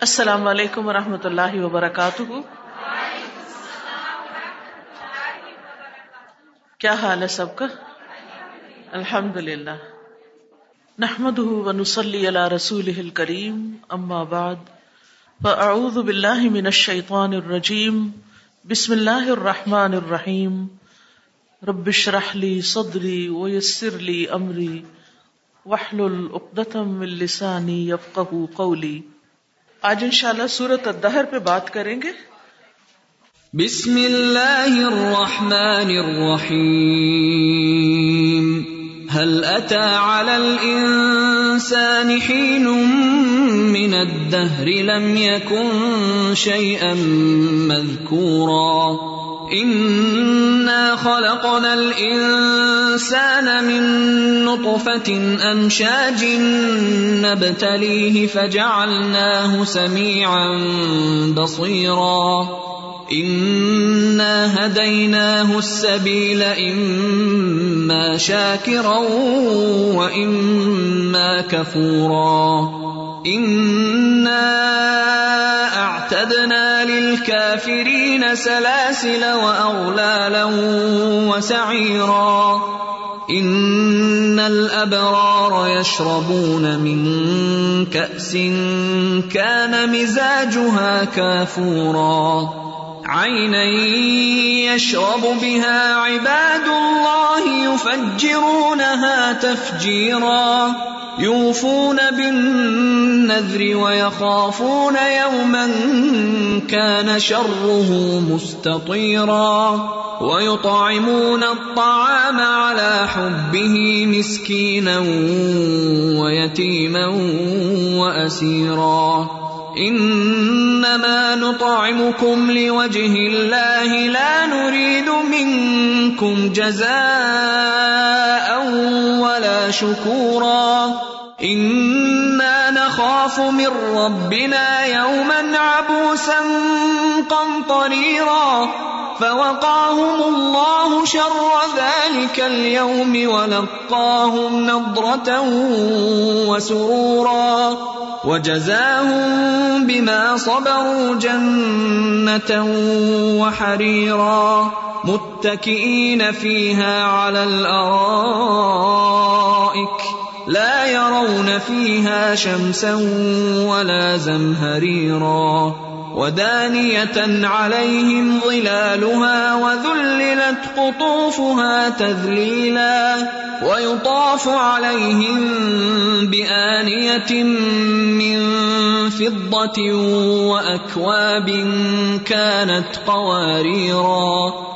السلام علیکم و رحمۃ اللہ وبرکاتہ۔ کیا حال ہے سب کا؟ الحمد للہ نحمد ونسلی علی رسول کریم اما بعد۔ فاعوذ باللہ من الشیطان الرجیم۔ بسم اللہ الرحمن الرحیم۔ رب اشرح لی صدری ویسر لی امری۔ واحلل عقدۃ من لسانی یفقهوا قولی۔ آج انشاءاللہ سورت الدہر پہ بات کریں گے۔ بسم اللہ الرحمن الرحیم۔ هل اتى على الانسان حين من الدهر لم يكن شيئا مذكورا انا خلقنا الانسان من نطفه امشاج نبتليه فجعلناه سميعا بصيرا انا هديناه السبيل اما شاكرا واما كفورا انا اعتدنا للكافرين سلاسل واغلالا وسعيرا ان الابرار يشربون من كاس كان مزاجها كافورا عينا يشرب بها عباد الله يفجرونها تفجيرا يوفون بالنذر ويخافون يوما كان شره مستطيرا ويطعمون الطعام على حبه مسكينا ويتيما واسيرا انما نطعمكم لوجه الله لا نريد منكم جزاء ولا شكورا انا نخاف من ربنا يوما عبوسا قمطريرا فوقاهم الله شر ذلك اليوم ولقاهم نضره وسرورا وجزاهم بما صبروا جنه وحريرا متكئين فيها على الارائك لا يرون فيها شمسا ولا زمهريرا ودانيه عليهم ظلالها وذللت قطوفها تذليلا ويطاف عليهم بانيه من فضه واكواب كانت قواريرا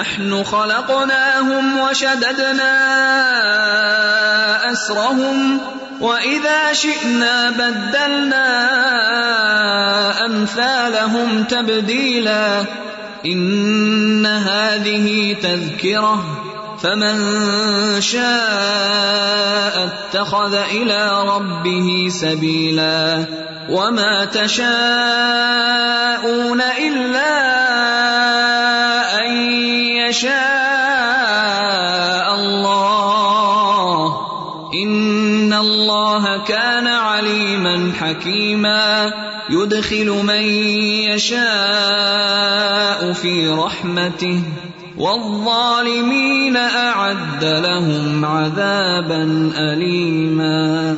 نحن خلقناهم وشددنا أسرهم وإذا شئنا بدلنا أمثالهم تبديلا إن هذه تذكرة فمن شاء اتخذ إلى ربه سبيلا وما تشاءون إلا أن يشاء الله. إن الله كان عليما حكيما. يدخل من يشاء في رحمته. والظالمين أعد لهم عذابا أليما.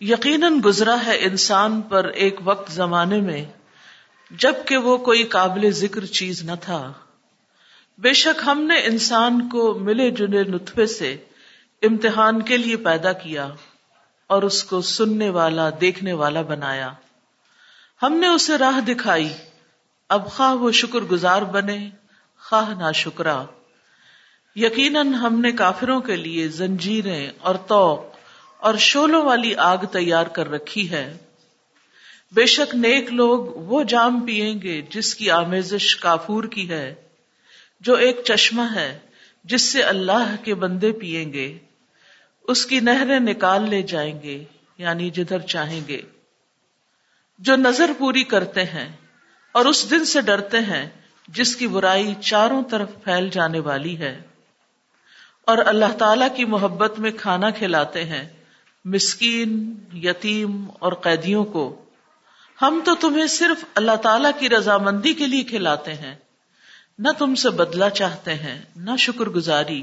یقیناً گزرا ہے انسان پر ایک وقت زمانے میں، جبکہ وہ کوئی قابل ذکر چیز نہ تھا۔ بے شک ہم نے انسان کو ملے جنے نطفے سے امتحان کے لیے پیدا کیا اور اس کو سننے والا، دیکھنے والا بنایا۔ ہم نے اسے راہ دکھائی۔ اب خواہ وہ شکر گزار بنے، خواہ نہ شکرا یقیناً ہم نے کافروں کے لیے زنجیریں اور توق اور شولوں والی آگ تیار کر رکھی ہے۔ بے شک نیک لوگ وہ جام پیئیں گے جس کی آمیزش کافور کی ہے۔ جو ایک چشمہ ہے جس سے اللہ کے بندے پیئیں گے، اس کی نہریں نکال لے جائیں گے یعنی جدھر چاہیں گے۔ جو نظر پوری کرتے ہیں اور اس دن سے ڈرتے ہیں جس کی برائی چاروں طرف پھیل جانے والی ہے۔ اور اللہ تعالی کی محبت میں کھانا کھلاتے ہیں مسکین، یتیم اور قیدیوں کو۔ ہم تو تمہیں صرف اللہ تعالی کی رضامندی کے لیے کھلاتے ہیں نہ تم سے بدلہ چاہتے ہیں، نہ شکر گزاری۔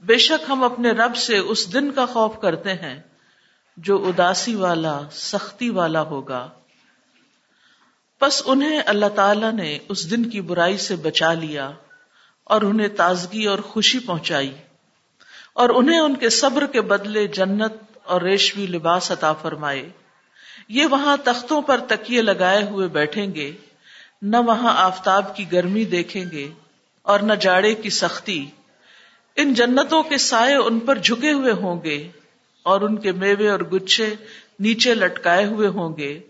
بے شک ہم اپنے رب سے اس دن کا خوف کرتے ہیں، جو اداسی والا، سختی والا ہوگا۔ پس انہیں اللہ تعالی نے اس دن کی برائی سے بچا لیا اور انہیں تازگی اور خوشی پہنچائی۔ اور انہیں ان کے صبر کے بدلے جنت اور ریشمی لباس عطا فرمائے۔ یہ وہاں تختوں پر تکیے لگائے ہوئے بیٹھیں گے۔ نہ وہاں آفتاب کی گرمی دیکھیں گے اور نہ جاڑے کی سختی۔ ان جنتوں کے سائے ان پر جھکے ہوئے ہوں گے اور ان کے میوے اور گچھے نیچے لٹکائے ہوئے ہوں گے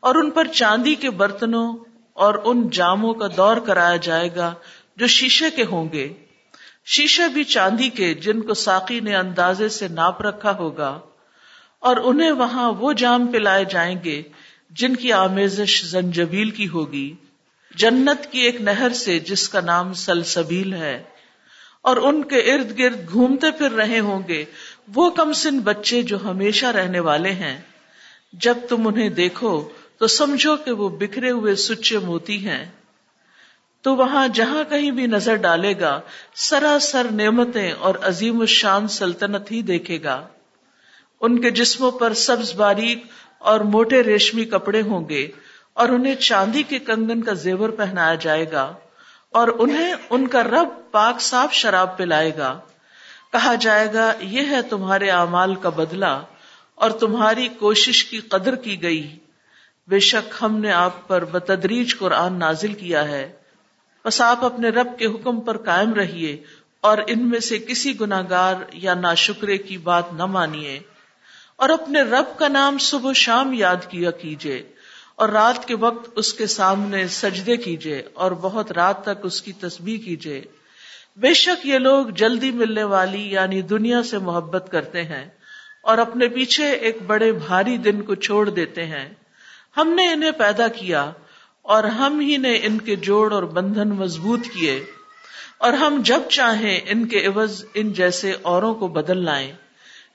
اور ان پر چاندی کے برتنوں اور ان جاموں کا دور کرایا جائے گا جو شیشے کے ہوں گے۔ شیشے بھی چاندی کے جن کو ساقی نے اندازے سے ناپ رکھا ہوگا اور انہیں وہاں وہ جام پلائے جائیں گے جن کی آمیزش زنجبیل کی ہوگی۔ جنت کی ایک نہر سے جس کا نام سلسبیل ہے، اور ان کے ارد گرد گھومتے پھر رہے ہوں گے، وہ کم سن بچے جو ہمیشہ رہنے والے ہیں۔ جب تم انہیں دیکھو تو سمجھو کہ وہ بکھرے ہوئے سچے موتی ہیں۔ تو وہاں جہاں کہیں بھی نظر ڈالے گا، سراسر نعمتیں اور عظیم الشان سلطنت ہی دیکھے گا۔ ان کے جسموں پر سبز باریک اور موٹے ریشمی کپڑے ہوں گے۔ اور انہیں چاندی کے کنگن کا زیور پہنایا جائے گا اور انہیں ان کا رب پاک صاف شراب پلائے گا۔ کہا جائے گا، یہ ہے تمہارے اعمال کا بدلہ اور تمہاری کوشش کی قدر کی گئی۔ بے شک ہم نے آپ پر بتدریج قرآن نازل کیا ہے۔ بس آپ اپنے رب کے حکم پر قائم رہیے اور ان میں سے کسی گناگار یا ناشکرے کی بات نہ مانیے اور اپنے رب کا نام صبح و شام یاد کیا کیجیے۔ اور رات کے وقت اس کے سامنے سجدے کیجیے اور بہت رات تک اس کی تسبیح کیجیے بے شک یہ لوگ جلدی ملنے والی یعنی دنیا سے محبت کرتے ہیں اور اپنے پیچھے ایک بڑے بھاری دن کو چھوڑ دیتے ہیں۔ ہم نے انہیں پیدا کیا اور ہم ہی نے ان کے جوڑ اور بندھن مضبوط کیے۔ اور ہم جب چاہیں ان کے عوض ان جیسے اوروں کو بدل لائیں۔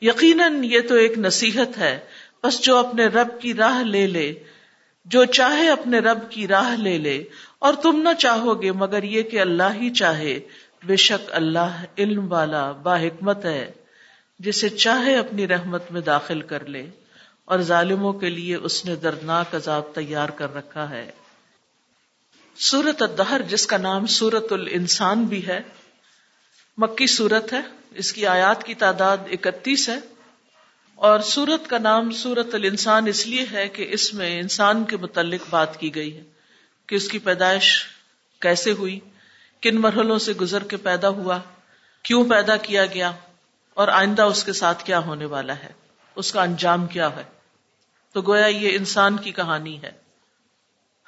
یقیناً یہ تو ایک نصیحت ہے۔ بس جو اپنے رب کی راہ لے لے جو چاہے اپنے رب کی راہ لے لے، اور تم نہ چاہو گے مگر یہ کہ اللہ ہی چاہے۔ بے شک اللہ علم والا با حکمت ہے، جسے چاہے اپنی رحمت میں داخل کر لے۔ اور ظالموں کے لیے اس نے دردناک عذاب تیار کر رکھا ہے۔ سورت الدہر، جس کا نام سورت الانسان بھی ہے، مکی سورت ہے۔ اس کی آیات کی تعداد اکتیس ہے۔ اور سورت کا نام سورت الانسان اس لیے ہے کہ اس میں انسان کے متعلق بات کی گئی ہے کہ اس کی پیدائش کیسے ہوئی، کن مرحلوں سے گزر کے پیدا ہوا، کیوں پیدا کیا گیا اور آئندہ اس کے ساتھ کیا ہونے والا ہے، اس کا انجام کیا ہے۔ تو گویا یہ انسان کی کہانی ہے۔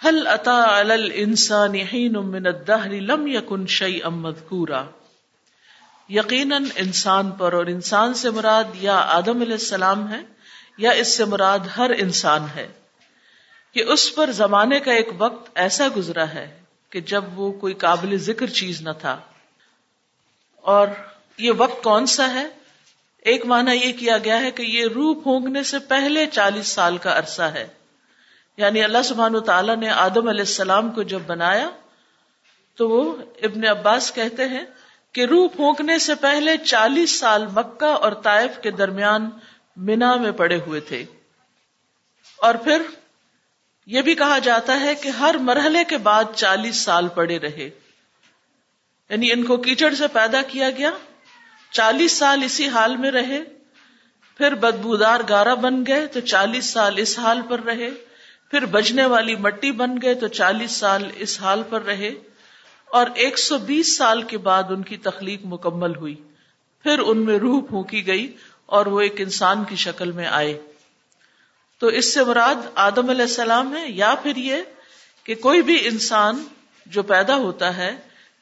حل اتا الانسان حین من الدہر لم یکن شیئا مذکورا؟ یقیناً انسان پر اور انسان سے مراد یا آدم علیہ السلام ہے یا اس سے مراد ہر انسان ہے کہ اس پر زمانے کا ایک وقت ایسا گزرا ہے کہ جب وہ کوئی قابل ذکر چیز نہ تھا۔ اور یہ وقت کون سا ہے؟ ایک معنی یہ کیا گیا ہے کہ یہ روح پھونکنے سے پہلے چالیس سال کا عرصہ ہے۔ یعنی اللہ سبحان و تعالیٰ نے آدم علیہ السلام کو جب بنایا تو وہ ابن عباس کہتے ہیں کہ روح پھونکنے سے پہلے چالیس سال مکہ اور طائف کے درمیان مینا میں پڑے ہوئے تھے۔ اور پھر یہ بھی کہا جاتا ہے کہ ہر مرحلے کے بعد چالیس سال پڑے رہے۔ یعنی ان کو کیچڑ سے پیدا کیا گیا۔ چالیس سال اسی حال میں رہے۔ پھر بدبودار گارا بن گئے تو چالیس سال اس حال پر رہے۔ پھر بجنے والی مٹی بن گئے تو چالیس سال اس حال پر رہے۔ اور ایک سو بیس سال کے بعد ان کی تخلیق مکمل ہوئی۔ پھر ان میں روح پھونکی گئی اور وہ ایک انسان کی شکل میں آئے۔ تو اس سے مراد آدم علیہ السلام ہے یا پھر یہ کہ کوئی بھی انسان جو پیدا ہوتا ہے،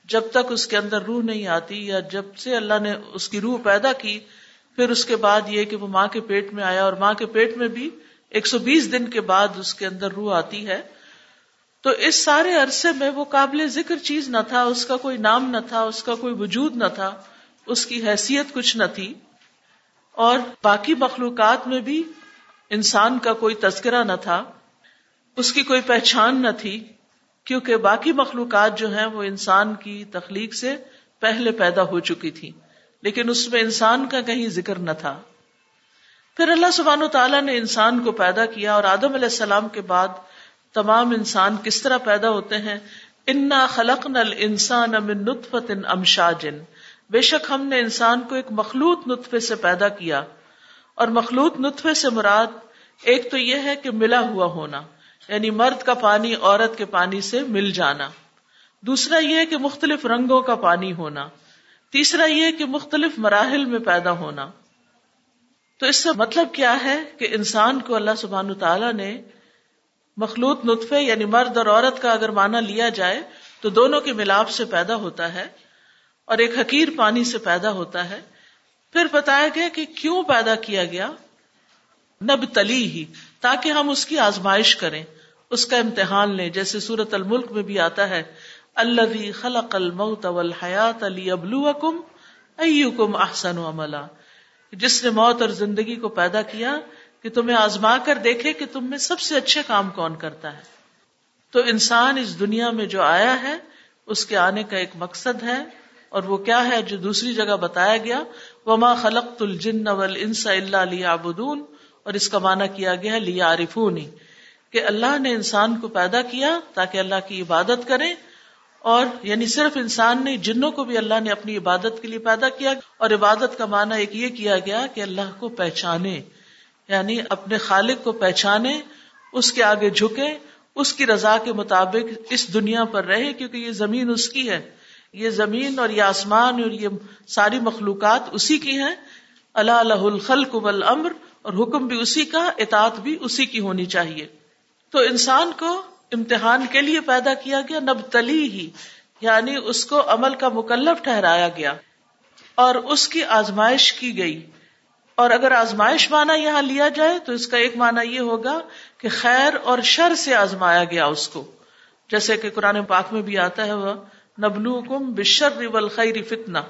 جب تک اس کے اندر روح نہیں آتی یا جب سے اللہ نے اس کی روح پیدا کی، پھر اس کے بعد یہ کہ وہ ماں کے پیٹ میں آیا اور ماں کے پیٹ میں بھی ایک سو بیس دن کے بعد اس کے اندر روح آتی ہے۔ تو اس سارے عرصے میں وہ قابل ذکر چیز نہ تھا، اس کا کوئی نام نہ تھا، اس کا کوئی وجود نہ تھا، اس کی حیثیت کچھ نہ تھی۔ اور باقی مخلوقات میں بھی انسان کا کوئی تذکرہ نہ تھا، اس کی کوئی پہچان نہ تھی، کیونکہ باقی مخلوقات جو ہیں وہ انسان کی تخلیق سے پہلے پیدا ہو چکی تھی لیکن اس میں انسان کا کہیں ذکر نہ تھا۔ پھر اللہ سبحانہ و تعالیٰ نے انسان کو پیدا کیا اور آدم علیہ السلام کے بعد تمام انسان کس طرح پیدا ہوتے ہیں؟ انا خلق نل انسان امن نطفت امشاجن بے شک ہم نے انسان کو ایک مخلوط نطفے سے پیدا کیا۔ اور مخلوط نطفے سے مراد ایک تو یہ ہے کہ ملا ہوا ہونا یعنی مرد کا پانی عورت کے پانی سے مل جانا۔ دوسرا یہ کہ مختلف رنگوں کا پانی ہونا۔ تیسرا یہ کہ مختلف مراحل میں پیدا ہونا۔ تو اس سے مطلب کیا ہے کہ انسان کو اللہ سبحان تعالیٰ نے مخلوط نطفے یعنی مرد اور عورت کا اگر مانا لیا جائے تو دونوں کے ملاپ سے پیدا ہوتا ہے اور ایک حقیر پانی سے پیدا ہوتا ہے۔ پھر بتایا گیا کہ کیوں پیدا کیا گیا؟ نب تلی ہی تاکہ ہم اس کی آزمائش کریں، اس کا امتحان لیں۔ جیسے سورت الملک میں بھی آتا ہے اللہ خلق الموت والحیات علی ابلو کم احسن عملا۔ جس نے موت اور زندگی کو پیدا کیا کہ تمہیں آزما کر دیکھے کہ تم میں سب سے اچھے کام کون کرتا ہے۔ تو انسان اس دنیا میں جو آیا ہے، اس کے آنے کا ایک مقصد ہے۔ اور وہ کیا ہے جو دوسری جگہ بتایا گیا؟ وما خلق الجن والانس الا ليعبدون۔ اور اس کا معنی کیا گیا لیا عارفونی کہ اللہ نے انسان کو پیدا کیا تاکہ اللہ کی عبادت کرے۔ اور یعنی صرف انسان نے جنوں کو بھی اللہ نے اپنی عبادت کے لیے پیدا کیا۔ اور عبادت کا معنی ایک یہ کیا گیا کہ اللہ کو پہچانے۔ یعنی اپنے خالق کو پہچانے، اس کے آگے جھکے، اس کی رضا کے مطابق اس دنیا پر رہے، کیونکہ یہ زمین اس کی ہے۔ یہ زمین اور یہ آسمان اور یہ ساری مخلوقات اسی کی ہیں۔ اللہ الہ الخلق والامر، اور حکم بھی اسی کا، اطاعت بھی اسی کی ہونی چاہیے۔ تو انسان کو امتحان کے لیے پیدا کیا گیا نب تلی ہی یعنی اس کو عمل کا مکلف ٹھہرایا گیا۔ اور اس کی آزمائش کی گئی۔ اور اگر آزمائش مانا یہاں لیا جائے تو اس کا ایک مانا یہ ہوگا کہ خیر اور شر سے آزمایا گیا اس کو۔ جیسے کہ قرآن پاک میں بھی آتا ہے، وہ نبلو کم بشر خیری فتنا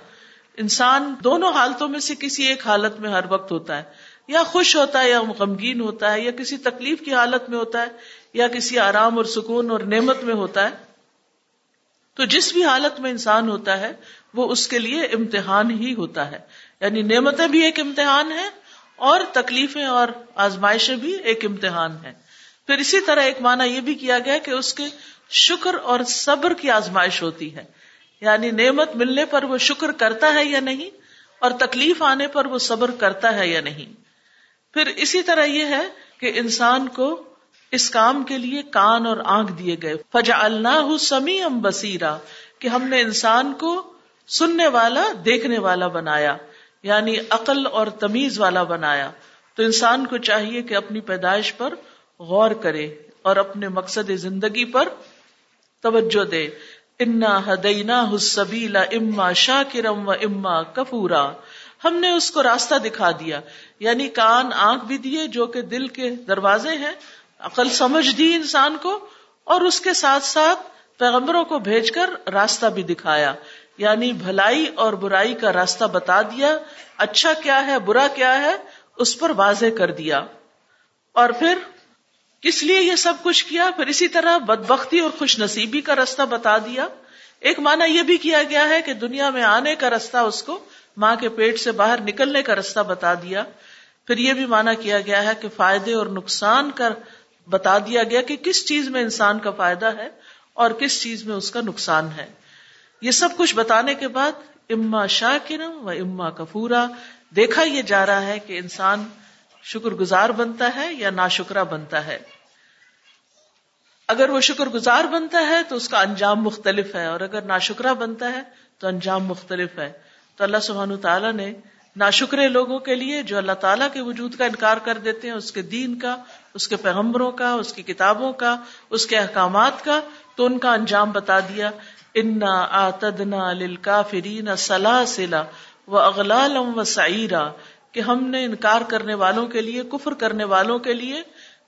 انسان دونوں حالتوں میں سے کسی ایک حالت میں ہر وقت ہوتا ہے۔ یا خوش ہوتا ہے یا غمگین ہوتا ہے، یا کسی تکلیف کی حالت میں ہوتا ہے، یا کسی آرام اور سکون اور نعمت میں ہوتا ہے۔ تو جس بھی حالت میں انسان ہوتا ہے، وہ اس کے لیے امتحان ہی ہوتا ہے۔ یعنی نعمتیں بھی ایک امتحان ہے اور تکلیفیں اور آزمائشیں بھی ایک امتحان ہے پھر اسی طرح ایک معنی یہ بھی کیا گیا کہ اس کے شکر اور صبر کی آزمائش ہوتی ہے۔ یعنی نعمت ملنے پر وہ شکر کرتا ہے یا نہیں اور تکلیف آنے پر وہ صبر کرتا ہے یا نہیں۔ پھر اسی طرح یہ ہے کہ انسان کو اس کام کے لیے کان اور آنکھ دیے گئے۔ فجا اللہ سمی ام بسیرا کہ ہم نے انسان کو سننے والا، دیکھنے والا بنایا۔ یعنی عقل اور تمیز والا بنایا۔ تو انسان کو چاہیے کہ اپنی پیدائش پر غور کرے اور اپنے مقصد زندگی پر توجہ دے۔ انا ہدینا حسبیلا اما شاکرم و اما کفورا ہم نے اس کو راستہ دکھا دیا۔ یعنی کان آنکھ بھی دیے جو کہ دل کے دروازے ہیں۔ عقل سمجھ دی انسان کو اور اس کے ساتھ ساتھ پیغمبروں کو بھیج کر راستہ بھی دکھایا۔ یعنی بھلائی اور برائی کا راستہ بتا دیا اچھا کیا ہے، برا کیا ہے، اس پر واضح کر دیا۔ اور پھر کس لیے یہ سب کچھ کیا؟ پھر اسی طرح بدبختی اور خوش نصیبی کا راستہ بتا دیا۔ ایک معنی یہ بھی کیا گیا ہے کہ دنیا میں آنے کا راستہ اس کو ماں کے پیٹ سے باہر نکلنے کا راستہ بتا دیا۔ پھر یہ بھی مانا کیا گیا ہے کہ فائدے اور نقصان کا بتا دیا گیا کہ کس چیز میں انسان کا فائدہ ہے اور کس چیز میں اس کا نقصان ہے۔ یہ سب کچھ بتانے کے بعد اما شاکرم و اما کفورا دیکھا یہ جا رہا ہے کہ انسان شکر گزار بنتا ہے یا ناشکرا بنتا ہے۔ اگر وہ شکر گزار بنتا ہے تو اس کا انجام مختلف ہے اور اگر ناشکرا بنتا ہے تو انجام مختلف ہے۔ تو اللہ سبحانہ تعالیٰ نے ناشکرے لوگوں کے لیے جو اللہ تعالیٰ کے وجود کا انکار کر دیتے ہیں، اس کے دین کا، اس کے پیغمبروں کا، اس کی کتابوں کا، اس کے احکامات کا، تو ان کا انجام بتا دیا۔ انا آتدنا للکافرین سلاسلا و اغلالم و سعیرا کہ ہم نے انکار کرنے والوں کے لیے، کفر کرنے والوں کے لیے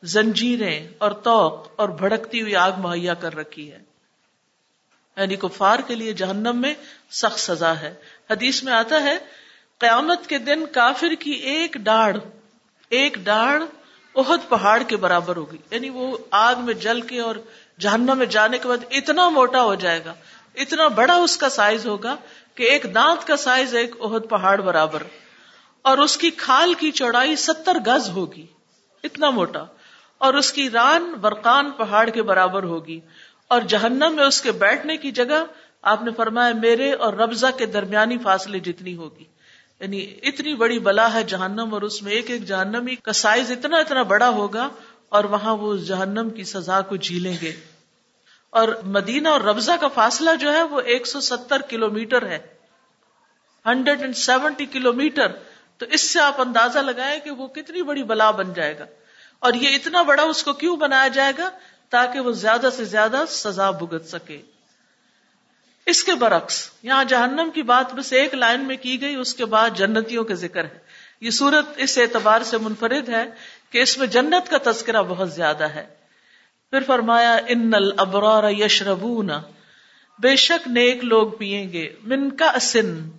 زنجیریں اور توق اور بھڑکتی ہوئی آگ مہیا کر رکھی ہے۔ یعنی کفار کے لیے جہنم میں سخت سزا ہے۔ حدیث میں آتا ہے، قیامت کے دن کافر کی ایک ڈاڑ ایک ڈاڑ اہد پہاڑ کے برابر ہوگی۔ یعنی وہ آگ میں جل کے اور جہنم میں جانے کے بعد اتنا موٹا ہو جائے گا۔ اتنا بڑا اس کا سائز ہوگا کہ ایک دانت کا سائز ایک اہد پہاڑ برابر، اور اس کی کھال کی چوڑائی ستر گز ہوگی، اتنا موٹا، اور اس کی ران برقان پہاڑ کے برابر ہوگی۔ اور جہنم میں اس کے بیٹھنے کی جگہ آپ نے فرمایا میرے اور ربضہ کے درمیانی فاصلے جتنی ہوگی۔ یعنی اتنی بڑی بلا ہے جہنم، اور اس میں ایک ایک جہنمی کا سائز اتنا اتنا بڑا ہوگا، اور وہاں وہ جہنم کی سزا کو جھیلیں گے۔ اور مدینہ اور ربضہ کا فاصلہ جو ہے وہ ایک سو ستر کلو میٹر ہے۔ Hundred and seventy kilometre تو اس سے آپ اندازہ لگائیں کہ وہ کتنی بڑی بلا بن جائے گا۔ اور یہ اتنا بڑا اس کو کیوں بنایا جائے گا؟ تاکہ وہ زیادہ سے زیادہ سزا بھگت سکے۔ اس کے برعکس، یہاں جہنم کی بات بس ایک لائن میں کی گئی، اس کے بعد جنتیوں کا ذکر ہے۔ یہ سورت اس اعتبار سے منفرد ہے کہ اس میں جنت کا تذکرہ بہت زیادہ ہے۔ پھر فرمایا ان الابرار یشربون بے شک نیک لوگ پیئیں گے. من کا اسن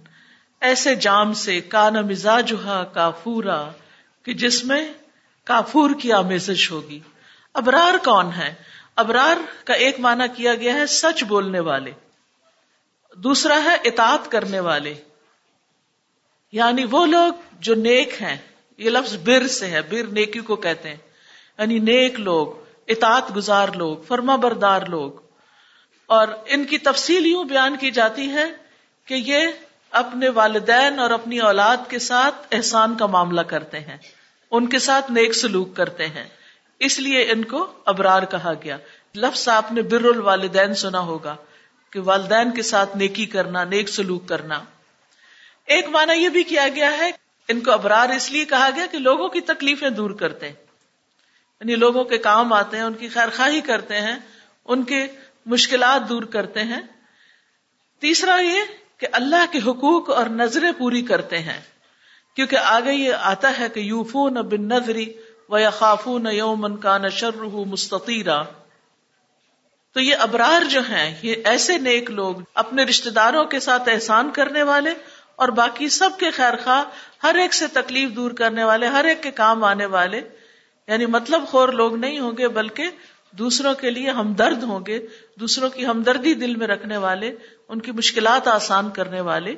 ایسے جام سے، کان مزاجہ کافورا، کہ جس میں کافور کی آمیزش ہوگی. ابرار کون ہے؟ ابرار کا ایک معنی کیا گیا ہے، سچ بولنے والے. دوسرا ہے، اطاعت کرنے والے. یعنی وہ لوگ جو نیک ہیں. یہ لفظ بر سے ہے، بر نیکی کو کہتے ہیں. یعنی نیک لوگ. اطاعت گزار لوگ، فرما بردار لوگ۔ اور ان کی تفصیل یوں بیان کی جاتی ہے کہ یہ اپنے والدین اور اپنی اولاد کے ساتھ احسان کا معاملہ کرتے ہیں۔ ان کے ساتھ نیک سلوک کرتے ہیں۔ اس لیے ان کو ابرار کہا گیا۔ لفظ آپ نے بر الوالدین سنا ہوگا کہ والدین کے ساتھ نیکی کرنا، نیک سلوک کرنا۔ ایک معنی یہ بھی کیا گیا ہے، ان کو ابرار اس لیے کہا گیا کہ لوگوں کی تکلیفیں دور کرتے ہیں۔ یعنی لوگوں کے کام آتے ہیں، ان کی خیر خواہی کرتے ہیں، ان کے مشکلات دور کرتے ہیں۔ تیسرا یہ کہ اللہ کے حقوق اور نظریں پوری کرتے ہیں۔ کیونکہ آگے یہ آتا ہے کہ یوفون بن نظری و یا خافون یومن کا نشر مستطیرہ تو یہ ابرار جو ہیں، یہ ایسے نیک لوگ، اپنے رشتے داروں کے ساتھ احسان کرنے والے اور باقی سب کے خیر خواہ ہر ایک سے تکلیف دور کرنے والے، ہر ایک کے کام آنے والے۔ یعنی مطلب خور لوگ نہیں ہوں گے، بلکہ دوسروں کے لیے ہمدرد ہوں گے، دوسروں کی ہمدردی دل میں رکھنے والے، ان کی مشکلات آسان کرنے والے۔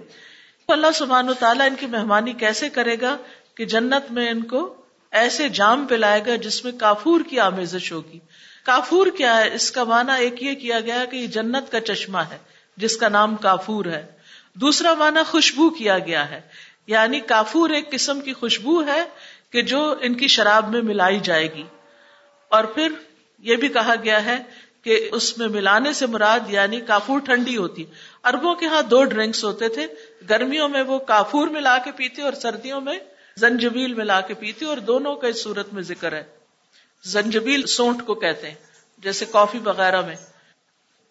اللہ سبحان و تعالیٰ ان کی مہمانی کیسے کرے گا کہ جنت میں ان کو ایسے جام پلائے گا جس میں کافور کی آمیزش ہوگی۔ کافور کیا ہے؟ اس کا معنی ایک یہ کیا گیا کہ یہ جنت کا چشمہ ہے، جس کا نام کافور ہے۔ دوسرا معنی خوشبو کیا گیا ہے۔ یعنی کافور ایک قسم کی خوشبو ہے کہ جو ان کی شراب میں ملائی جائے گی۔ اور پھر یہ بھی کہا گیا ہے کہ اس میں ملانے سے مراد یعنی کافور ٹھنڈی ہوتی۔ اربوں کے ہاں دو ڈرنکس ہوتے تھے۔ گرمیوں میں وہ کافور ملا کے پیتے اور سردیوں میں زنجبیل ملا کے پیتے، اور دونوں کا اس صورت میں ذکر ہے۔ زنجبیل سونٹ کو کہتے ہیں، جیسے کافی وغیرہ میں۔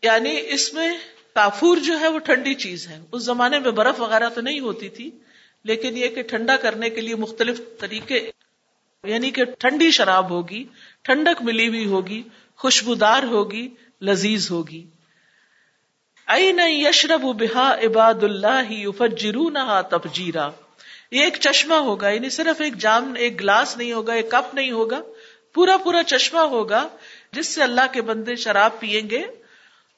یعنی اس میں کافور جو ہے وہ ٹھنڈی چیز ہے۔ اس زمانے میں برف وغیرہ تو نہیں ہوتی تھی لیکن یہ کہ ٹھنڈا کرنے کے لیے مختلف طریقے یعنی کہ ٹھنڈی شراب ہوگی، ٹھنڈک ملی ہوئی ہوگی، خوشبودار ہوگی، لذیذ ہوگی۔ ائی یشرب بحا عباد اللہ فجرو نہ تفجیرا۔ یہ ایک چشمہ ہوگا یعنی صرف ایک جام، ایک گلاس نہیں ہوگا، ایک کپ نہیں ہوگا، پورا پورا چشمہ ہوگا جس سے اللہ کے بندے شراب پیئیں گے،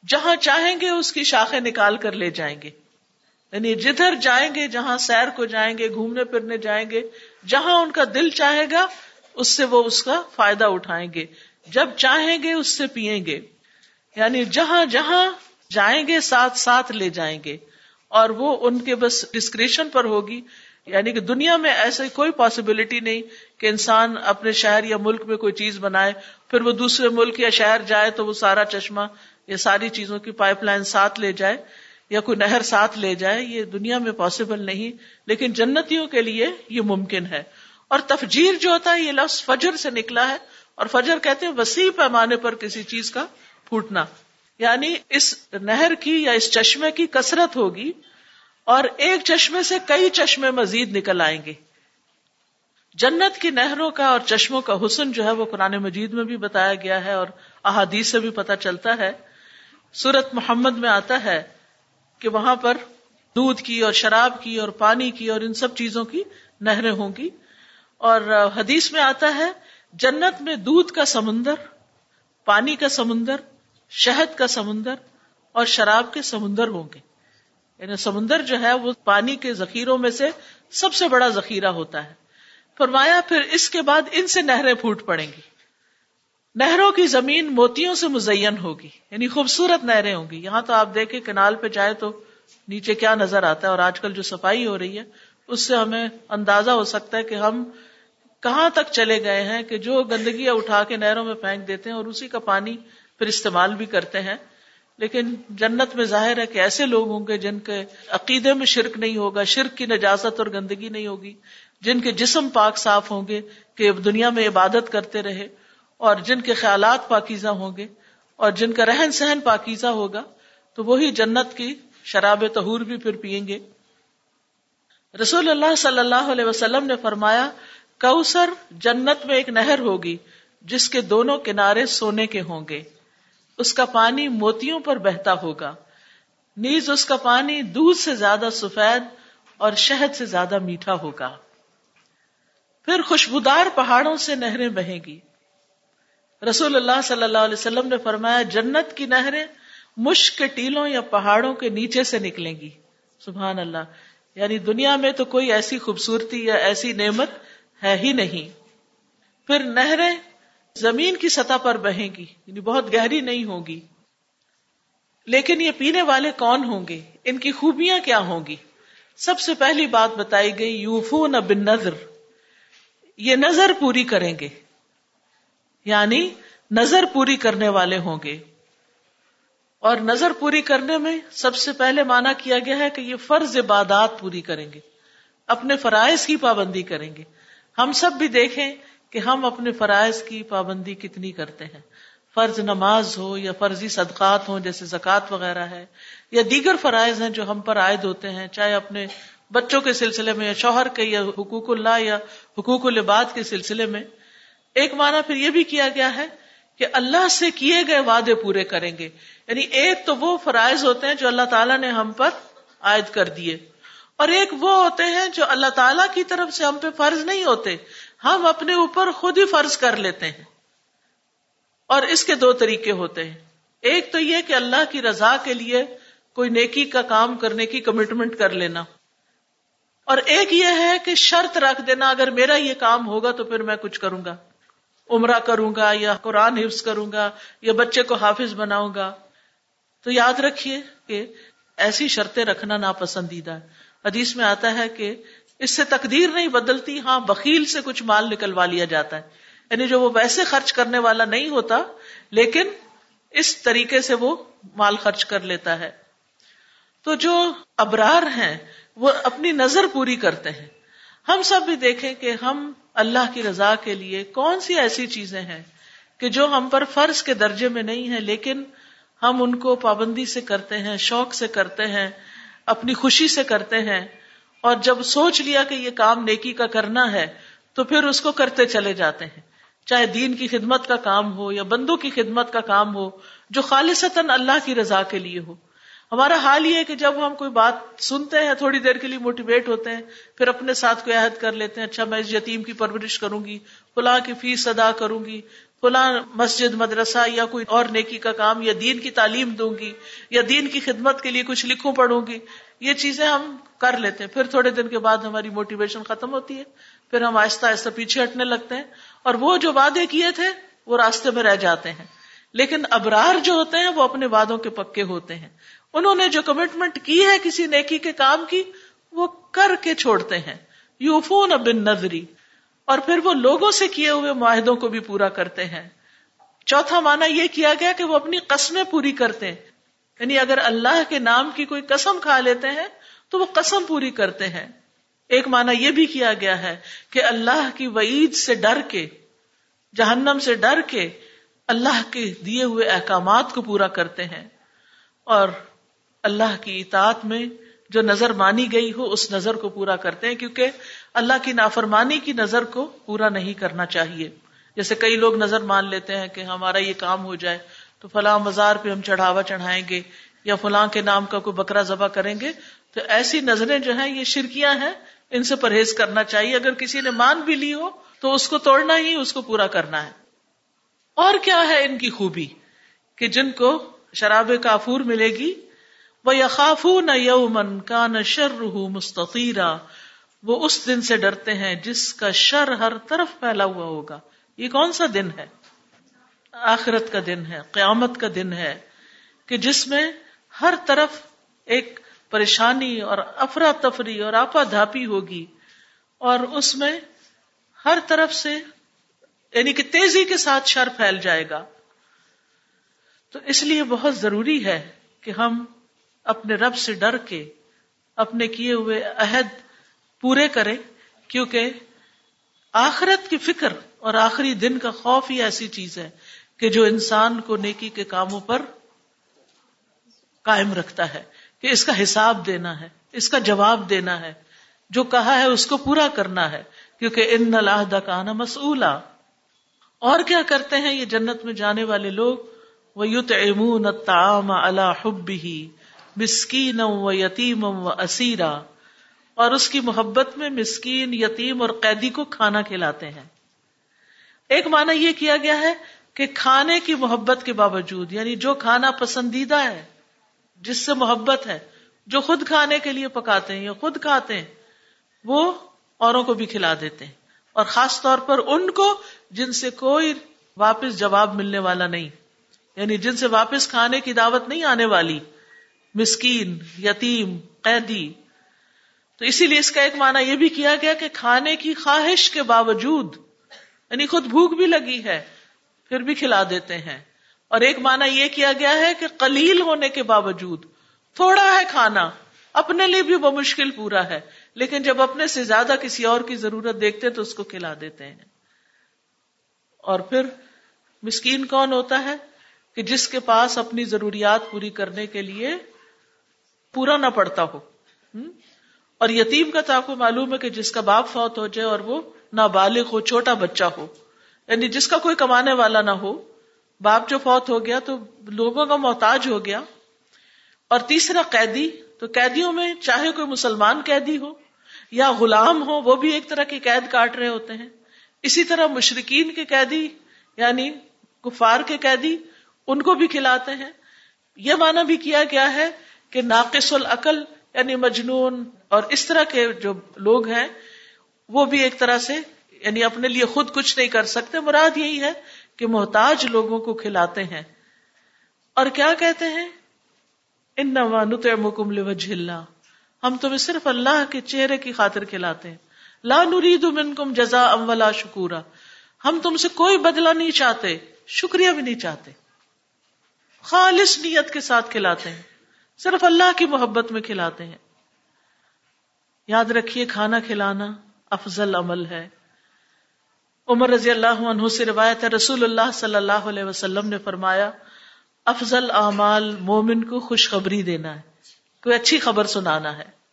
جہاں چاہیں گے اس کی شاخیں نکال کر لے جائیں گے۔ یعنی جدھر جائیں گے، جہاں سیر کو جائیں گے، گھومنے پھرنے جائیں گے، جہاں ان کا دل چاہے گا، اس سے وہ اس کا فائدہ اٹھائیں گے۔ جب چاہیں گے، اس سے پیئیں گے۔ یعنی جہاں جہاں جائیں گے، ساتھ ساتھ لے جائیں گے۔ اور وہ ان کے بس ڈسکریشن پر ہوگی۔ یعنی کہ دنیا میں ایسے کوئی پاسبلٹی نہیں کہ انسان اپنے شہر یا ملک میں کوئی چیز بنائے۔ پھر وہ دوسرے ملک یا شہر جائے تو وہ سارا چشمہ یا ساری چیزوں کی پائپ لائن ساتھ لے جائے۔ یا کوئی نہر ساتھ لے جائے، یہ دنیا میں پاسبل نہیں، لیکن جنتیوں کے لیے یہ ممکن ہے۔ اور تفجیر جو ہوتا ہے، یہ لفظ فجر سے نکلا ہے۔ اور فجر کہتے ہیں وسیع پیمانے پر کسی چیز کا پھوٹنا۔ یعنی اس نہر کی یا اس چشمے کی کثرت ہوگی اور ایک چشمے سے کئی چشمے مزید نکل آئیں گے۔ جنت کی نہروں کا اور چشموں کا حسن جو ہے، وہ قرآن مجید میں بھی بتایا گیا ہے اور احادیث سے بھی پتہ چلتا ہے۔ سورت محمد میں آتا ہے کہ وہاں پر دودھ کی اور شراب کی اور پانی کی اور ان سب چیزوں کی نہریں ہوں گی۔ اور حدیث میں آتا ہے، جنت میں دودھ کا سمندر، پانی کا سمندر، شہد کا سمندر اور شراب کے سمندر ہوں گے۔ یعنی سمندر جو ہے، وہ پانی کے ذخیروں میں سے سب سے بڑا ذخیرہ ہوتا ہے۔ فرمایا، پھر اس کے بعد ان سے نہریں پھوٹ پڑیں گی۔ نہروں کی زمین موتیوں سے مزین ہوگی یعنی خوبصورت نہریں ہوں گی۔ یہاں تو آپ دیکھیں کنال پہ جائے تو نیچے کیا نظر آتا ہے اور آج کل جو صفائی ہو رہی ہے، اس سے ہمیں اندازہ ہو سکتا ہے کہ ہم کہاں تک چلے گئے ہیں کہ جو گندگیاں اٹھا کے نہروں میں پھینک دیتے ہیں اور اسی کا پانی پھر استعمال بھی کرتے ہیں۔ لیکن جنت میں ظاہر ہے کہ ایسے لوگ ہوں گے جن کے عقیدے میں شرک نہیں ہوگا، شرک کی نجازت اور گندگی نہیں ہوگی، جن کے جسم پاک صاف ہوں گے کہ دنیا میں عبادت کرتے رہے۔ اور جن کے خیالات پاکیزہ ہوں گے اور جن کا رہن سہن پاکیزہ ہوگا، تو وہی جنت کی شراب تہور بھی پھر پیئیں گے۔ رسول اللہ صلی اللہ علیہ وسلم نے فرمایا کوسر جنت میں ایک نہر ہوگی جس کے دونوں کنارے سونے کے ہوں گے۔ اس کا پانی موتیوں پر بہتا ہوگا۔ نیز اس کا پانی دودھ سے زیادہ سفید اور شہد سے زیادہ میٹھا ہوگا۔ پھر خوشبودار پہاڑوں سے نہریں بہیں گی۔ رسول اللہ صلی اللہ علیہ وسلم نے فرمایا، جنت کی نہریں مشک کے ٹیلوں یا پہاڑوں کے نیچے سے نکلیں گی۔ سبحان اللہ۔ یعنی دنیا میں تو کوئی ایسی خوبصورتی یا ایسی نعمت ہے ہی نہیں۔ پھر نہریں زمین کی سطح پر بہیں گی۔ یعنی بہت گہری نہیں ہوگی لیکن یہ پینے والے کون ہوں گے؟ ان کی خوبیاں کیا ہوں گی؟ سب سے پہلی بات بتائی گئی یوفو نہ بن نظر یہ نظر پوری کریں گے۔ یعنی نظر پوری کرنے والے ہوں گے۔ اور نظر پوری کرنے میں سب سے پہلے مانا کیا گیا ہے کہ یہ فرض عبادات پوری کریں گے۔ اپنے فرائض کی پابندی کریں گے۔ ہم سب بھی دیکھیں کہ ہم اپنے فرائض کی پابندی کتنی کرتے ہیں۔ فرض نماز ہو یا فرضی صدقات ہوں جیسے زکوٰۃ وغیرہ ہے، یا دیگر فرائض ہیں جو ہم پر عائد ہوتے ہیں، چاہے اپنے بچوں کے سلسلے میں یا شوہر کے یا حقوق اللہ یا حقوق العباد کے سلسلے میں۔ ایک معنی پھر یہ بھی کیا گیا ہے کہ اللہ سے کیے گئے وعدے پورے کریں گے۔ یعنی ایک تو وہ فرائض ہوتے ہیں جو اللہ تعالیٰ نے ہم پر عائد کر دیے۔ اور ایک وہ ہوتے ہیں جو اللہ تعالیٰ کی طرف سے ہم پہ فرض نہیں ہوتے۔ ہم اپنے اوپر خود ہی فرض کر لیتے ہیں۔ اور اس کے دو طریقے ہوتے ہیں۔ ایک تو یہ کہ اللہ کی رضا کے لیے کوئی نیکی کا کام کرنے کی کمٹمنٹ کر لینا۔ اور ایک یہ ہے کہ شرط رکھ دینا، اگر میرا یہ کام ہوگا تو پھر میں کچھ کروں گا۔ عمرہ کروں گا یا قرآن حفظ کروں گا یا بچے کو حافظ بناؤں گا۔ تو یاد رکھیے کہ ایسی شرطیں رکھنا ناپسندیدہ۔ ہے حدیث میں آتا ہے کہ اس سے تقدیر نہیں بدلتی ہاں بکیل سے کچھ مال نکلوا لیا جاتا ہے۔ یعنی جو وہ ویسے خرچ کرنے والا نہیں ہوتا، لیکن اس طریقے سے وہ مال خرچ کر لیتا ہے۔ تو جو ابرار ہیں، وہ اپنی نظر پوری کرتے ہیں۔ ہم سب بھی دیکھیں کہ ہم اللہ کی رضا کے لیے کون سی ایسی چیزیں ہیں کہ جو ہم پر فرض کے درجے میں نہیں ہے لیکن ہم ان کو پابندی سے کرتے ہیں، شوق سے کرتے ہیں، اپنی خوشی سے کرتے ہیں۔ اور جب سوچ لیا کہ یہ کام نیکی کا کرنا ہے، تو پھر اس کو کرتے چلے جاتے ہیں۔ چاہے دین کی خدمت کا کام ہو یا بندوں کی خدمت کا کام ہو، جو خالصتاً اللہ کی رضا کے لیے ہو۔ ہمارا حال یہ ہے کہ جب ہم کوئی بات سنتے ہیں تھوڑی دیر کے لیے موٹیویٹ ہوتے ہیں، پھر اپنے ساتھ کوئی عہد کر لیتے ہیں اچھا میں اس یتیم کی پرورش کروں گی، فلاں کی فیس ادا کروں گی، فلاں مسجد، مدرسہ یا کوئی اور نیکی کا کام یا دین کی تعلیم دوں گی یا دین کی خدمت کے لیے کچھ لکھوں، پڑھوں گی، یہ چیزیں ہم کر لیتے ہیں۔ پھر تھوڑے دن کے بعد ہماری موٹیویشن ختم ہوتی ہے، پھر ہم آہستہ آہستہ پیچھے ہٹنے لگتے ہیں۔ اور وہ جو وعدے کیے تھے، وہ راستے میں رہ جاتے ہیں۔ لیکن ابرار جو ہوتے ہیں، وہ اپنے وعدوں کے پکے ہوتے ہیں۔ انہوں نے جو کمٹمنٹ کی ہے کسی نیکی کے کام کی، وہ کر کے چھوڑتے ہیں۔ یوفون بن نظری اور پھر وہ لوگوں سے کیے ہوئے معاہدوں کو بھی پورا کرتے ہیں۔ چوتھا مانا یہ کیا گیا کہ وہ اپنی قسمیں پوری کرتے ہیں۔ یعنی اگر اللہ کے نام کی کوئی قسم کھا لیتے ہیں، تو وہ قسم پوری کرتے ہیں۔ ایک مانا یہ بھی کیا گیا ہے کہ اللہ کی وعید سے ڈر کے، جہنم سے ڈر کے اللہ کے دیے ہوئے احکامات کو پورا کرتے ہیں۔ اور اللہ کی اطاعت میں جو نظر مانی گئی ہو، اس نظر کو پورا کرتے ہیں، کیونکہ اللہ کی نافرمانی کی نظر کو پورا نہیں کرنا چاہیے۔ جیسے کئی لوگ نظر مان لیتے ہیں کہ ہمارا یہ کام ہو جائے، تو فلاں مزار پہ ہم چڑھاوا چڑھائیں گے یا فلاں کے نام کا کوئی بکرا ذبح کریں گے، تو ایسی نظریں جو ہیں، یہ شرکیاں ہیں، ان سے پرہیز کرنا چاہیے۔ اگر کسی نے مان بھی لی ہو، تو اس کو توڑنا ہی، اس کو پورا کرنا ہے۔ اور کیا ہے ان کی خوبی؟ کہ جن کو شراب کافور ملے گی وہ یقاف نہ یومن کا نہ شر مستقیرا وہ اس دن سے ڈرتے ہیں جس کا شر ہر طرف پھیلا ہوا ہوگا۔ یہ کون سا دن ہے؟ آخرت کا دن ہے، قیامت کا دن ہے کہ جس میں ہر طرف ایک پریشانی اور افرا تفری اور آپا دھاپی ہوگی اور اس میں ہر طرف سے یعنی کہ تیزی کے ساتھ شر پھیل جائے گا۔ تو اس لیے بہت ضروری ہے کہ ہم اپنے رب سے ڈر کے اپنے کیے ہوئے عہد پورے کریں، کیونکہ آخرت کی فکر اور آخری دن کا خوف ہی ایسی چیز ہے کہ جو انسان کو نیکی کے کاموں پر قائم رکھتا ہے، کہ اس کا حساب دینا ہے، اس کا جواب دینا ہے۔ جو کہا ہے اس کو پورا کرنا ہے، کیونکہ ان اللہ کا نا مسولہ اور کیا کرتے ہیں یہ جنت میں جانے والے لوگ؟ وہ یوت امون تام اللہ حب مسکین و یتیم و اسیرا اور اس کی محبت میں مسکین، یتیم اور قیدی کو کھانا کھلاتے ہیں۔ ایک معنی یہ کیا گیا ہے کہ کھانے کی محبت کے باوجود یعنی جو کھانا پسندیدہ ہے، جس سے محبت ہے، جو خود کھانے کے لیے پکاتے ہیں یا خود کھاتے ہیں، وہ اوروں کو بھی کھلا دیتے ہیں۔ اور خاص طور پر ان کو جن سے کوئی واپس جواب ملنے والا نہیں یعنی جن سے واپس کھانے کی دعوت نہیں آنے والی مسکین، یتیم، قیدی۔ تو اسی لیے اس کا ایک معنی یہ بھی کیا گیا کہ کھانے کی خواہش کے باوجود یعنی خود بھوک بھی لگی ہے، پھر بھی کھلا دیتے ہیں۔ اور ایک معنی یہ کیا گیا ہے کہ قلیل ہونے کے باوجود تھوڑا ہے کھانا، اپنے لیے بھی وہ مشکل پورا ہے، لیکن جب اپنے سے زیادہ کسی اور کی ضرورت دیکھتے تو اس کو کھلا دیتے ہیں۔ اور پھر مسکین کون ہوتا ہے؟ کہ جس کے پاس اپنی ضروریات پوری کرنے کے لیے پورا نہ پڑتا ہو۔ اور یتیم کا تو آپ کو معلوم ہے کہ جس کا باپ فوت ہو جائے اور وہ نابالغ ہو، چھوٹا بچہ ہو یعنی جس کا کوئی کمانے والا نہ ہو، باپ جو فوت ہو گیا تو لوگوں کا محتاج ہو گیا۔ اور تیسرا قیدی، تو قیدیوں میں چاہے کوئی مسلمان قیدی ہو یا غلام ہو، وہ بھی ایک طرح کی قید کاٹ رہے ہوتے ہیں۔ اسی طرح مشرقین کے قیدی یعنی کفار کے قیدی، ان کو بھی کھلاتے ہیں۔ یہ مانا بھی کیا گیا ہے کہ ناقص العقل یعنی مجنون اور اس طرح کے جو لوگ ہیں، وہ بھی ایک طرح سے یعنی اپنے لیے خود کچھ نہیں کر سکتے۔ مراد یہی ہے کہ محتاج لوگوں کو کھلاتے ہیں۔ اور کیا کہتے ہیں؟ ان نوانت مکم اللہ۔ ہم تمہیں صرف اللہ کے چہرے کی خاطر کھلاتے ہیں۔ لا نرید منکم جزا ام ولا شکورا۔ ہم تم سے کوئی بدلہ نہیں چاہتے، شکریہ بھی نہیں چاہتے۔ خالص نیت کے ساتھ کھلاتے ہیں۔ صرف اللہ کی محبت میں کھلاتے ہیں۔ یاد رکھیے کھانا کھلانا افضل عمل ہے۔ عمر رضی اللہ عنہ سے روایت ہے، رسول اللہ صلی اللہ علیہ وسلم نے فرمایا، افضل اعمال مومن کو خوشخبری دینا ہے، کوئی اچھی خبر سنانا ہے۔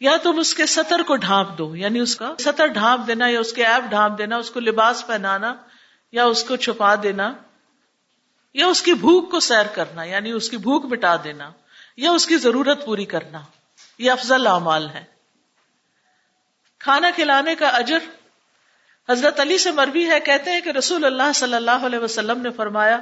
یا تم اس کے سطر کو ڈھانپ دو یعنی اس کا سطر ڈھانپ دینا یا اس کے ایپ ڈھانپ دینا، اس کو لباس پہنانا یا اس کو چھپا دینا۔ یا اس کی بھوک کو سیر کرنا یعنی اس کی بھوک مٹا دینا، یا اس کی ضرورت پوری کرنا، یہ افضل اعمال ہے کھانا کھلانے کا اجر، حضرت علی سے مروی ہے، کہتے ہیں کہ رسول اللہ صلی اللہ علیہ وسلم نے فرمایا،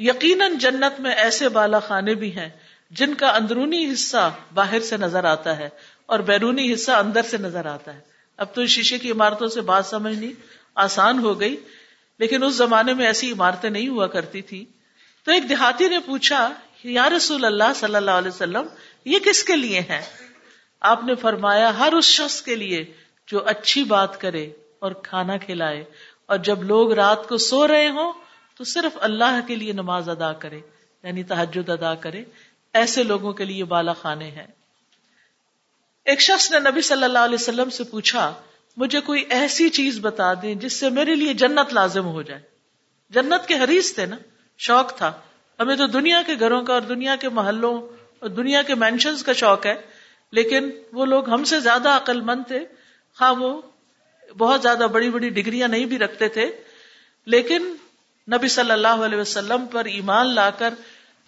یقیناً جنت میں ایسے بالا خانے بھی ہیں جن کا اندرونی حصہ باہر سے نظر آتا ہے اور بیرونی حصہ اندر سے نظر آتا ہے۔ اب تو شیشے کی عمارتوں سے بات سمجھنی آسان ہو گئی، لیکن اس زمانے میں ایسی عمارتیں نہیں ہوا کرتی تھی تو ایک دیہاتی نے پوچھا، یا رسول اللہ صلی اللہ علیہ وسلم، یہ کس کے لیے ہے آپ نے فرمایا، ہر اس شخص کے لیے جو اچھی بات کرے اور کھانا کھلائے اور جب لوگ رات کو سو رہے ہوں تو صرف اللہ کے لیے نماز ادا کرے یعنی تحجد ادا کرے، ایسے لوگوں کے لیے بالا خانے ہیں. ایک شخص نے نبی صلی اللہ علیہ وسلم سے پوچھا، مجھے کوئی ایسی چیز بتا دیں جس سے میرے لیے جنت لازم ہو جائے؟ جنت کے حریث تھے نا؟ شوق تھا۔ ہمیں تو دنیا کے گھروں کا اور دنیا کے محلوں اور دنیا کے مینشنز کا شوق ہے، لیکن وہ لوگ ہم سے زیادہ عقل مند تھے۔ ہاں وہ بہت زیادہ بڑی بڑی ڈگریاں نہیں بھی رکھتے تھے۔ لیکن نبی صلی اللہ علیہ وسلم پر ایمان لا کر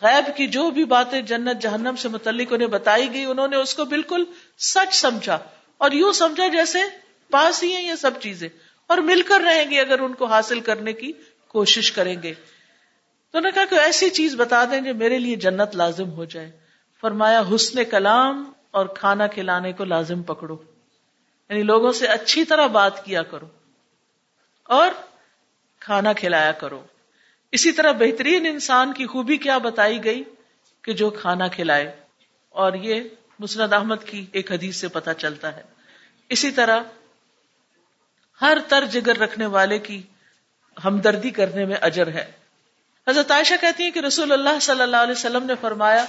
غیب کی جو بھی باتیں جنت جہنم سے متعلق انہیں بتائی گئی، انہوں نے اس کو بالکل سچ سمجھا۔ اور یوں سمجھا جیسے پاس ہی ہیں یہ سب چیزیں۔ اور مل کر رہیں گے اگر ان کو حاصل کرنے کی کوشش کریں گے۔ تو انہوں نے کہا کہ ایسی چیز بتا دیں جو میرے لیے جنت لازم ہو جائے۔ فرمایا، حسن کلام اور کھانا کھلانے کو لازم پکڑو۔ یعنی لوگوں سے اچھی طرح بات کیا کرو اور کھانا کھلایا کرو۔ اسی طرح بہترین انسان کی خوبی کیا بتائی گئی کہ جو کھانا کھلائے۔ اور یہ مسند احمد کی ایک حدیث سے پتا چلتا ہے۔ اسی طرح ہر تر جگر رکھنے والے کی ہمدردی کرنے میں اجر ہے۔ حضرت عائشہ کہتی ہیں کہ رسول اللہ صلی اللہ علیہ وسلم نے فرمایا،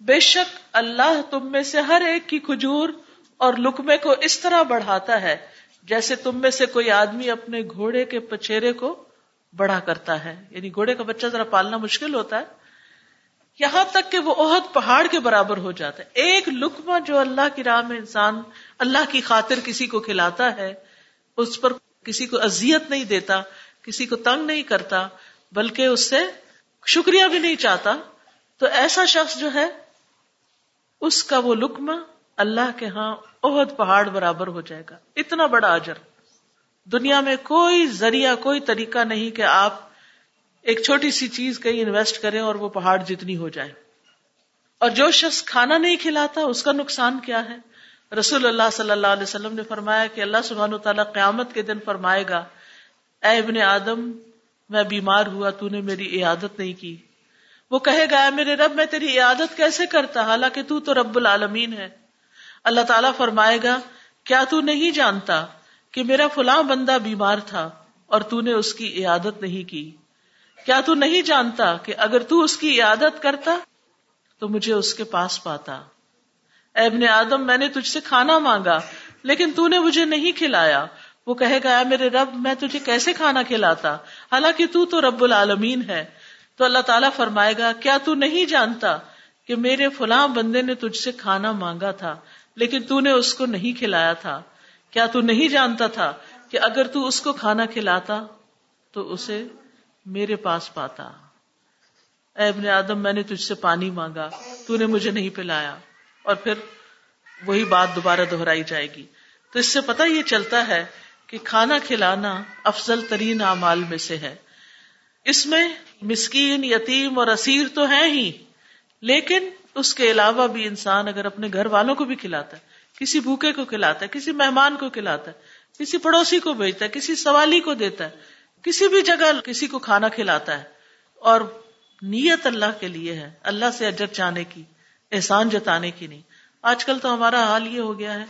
بے شک اللہ تم میں سے ہر ایک کی کھجور اور لکمے کو اس طرح بڑھاتا ہے جیسے تم میں سے کوئی آدمی اپنے گھوڑے کے پچھیرے کو بڑا کرتا ہے۔ یعنی گھوڑے کا بچہ ذرا پالنا مشکل ہوتا ہے۔ یہاں تک کہ وہ عہد پہاڑ کے برابر ہو جاتا ہے۔ ایک لکما جو اللہ کی راہ میں انسان، اللہ کی خاطر کسی کو کھلاتا ہے، اس پر کسی کو اذیت نہیں دیتا، کسی کو تنگ نہیں کرتا بلکہ اس سے شکریہ بھی نہیں چاہتا۔ تو ایسا شخص جو ہے، اس کا وہ لکما اللہ کے ہاں عہد پہاڑ برابر ہو جائے گا۔ اتنا بڑا اجر۔ دنیا میں کوئی ذریعہ، کوئی طریقہ نہیں کہ آپ ایک چھوٹی سی چیز کہیں انویسٹ کریں اور وہ پہاڑ جتنی ہو جائے۔ اور جو شخص کھانا نہیں کھلاتا، اس کا نقصان کیا ہے؟ رسول اللہ صلی اللہ علیہ وسلم نے فرمایا کہ اللہ سبحان تعالیٰ قیامت کے دن فرمائے گا، اے ابن آدم میں بیمار ہوا، تو نے میری عیادت نہیں کی۔ وہ کہے گا میرے رب، میں تیری عیادت کیسے کرتا؟ حالانکہ تو تو رب العالمین ہے۔ اللہ تعالیٰ فرمائے گا، کیا تو نہیں جانتا کہ میرا فلاں بندہ بیمار تھا اور تو نے اس کی عیادت نہیں کی؟ کیا تو نہیں جانتا کہ اگر تو اس کی عیادت کرتا تو مجھے اس کے پاس پاتا؟ اے ابن آدم، میں نے تجھ سے کھانا مانگا، لیکن تو نے مجھے نہیں کھلایا۔ وہ کہے گا میرے رب، میں تجھے کیسے کھانا کھلاتا؟ حالانکہ تو تو رب العالمین ہے۔ تو اللہ تعالیٰ فرمائے گا، کیا تو نہیں جانتا کہ میرے فلاں بندے نے تجھ سے کھانا مانگا تھا، لیکن تو نے اس کو نہیں کھلایا تھا؟ کیا تو نہیں جانتا تھا کہ اگر تو اس کو کھانا کھلاتا تو اسے میرے پاس پاتا؟ اے ابن آدم، میں نے تجھ سے پانی مانگا، تو نے مجھے نہیں پلایا۔ اور پھر وہی بات دوبارہ دہرائی جائے گی۔ تو اس سے پتا یہ چلتا ہے کہ کھانا کھلانا افضل ترین اعمال میں سے ہے۔ اس میں مسکین، یتیم اور اسیر تو ہیں ہی، لیکن اس کے علاوہ بھی انسان اگر اپنے گھر والوں کو بھی کھلاتا ہے، کسی بھوکے کو کھلاتا ہے، کسی مہمان کو کھلاتا ہے، کسی پڑوسی کو بھیجتا ہے، کسی سوالی کو دیتا ہے، کسی بھی جگہ کسی کو کھانا کھلاتا ہے، اور نیت اللہ کے لیے ہے، اللہ سے اجر چاہنے کی، احسان جتانے کی نہیں۔ آج کل تو ہمارا حال یہ ہو گیا ہے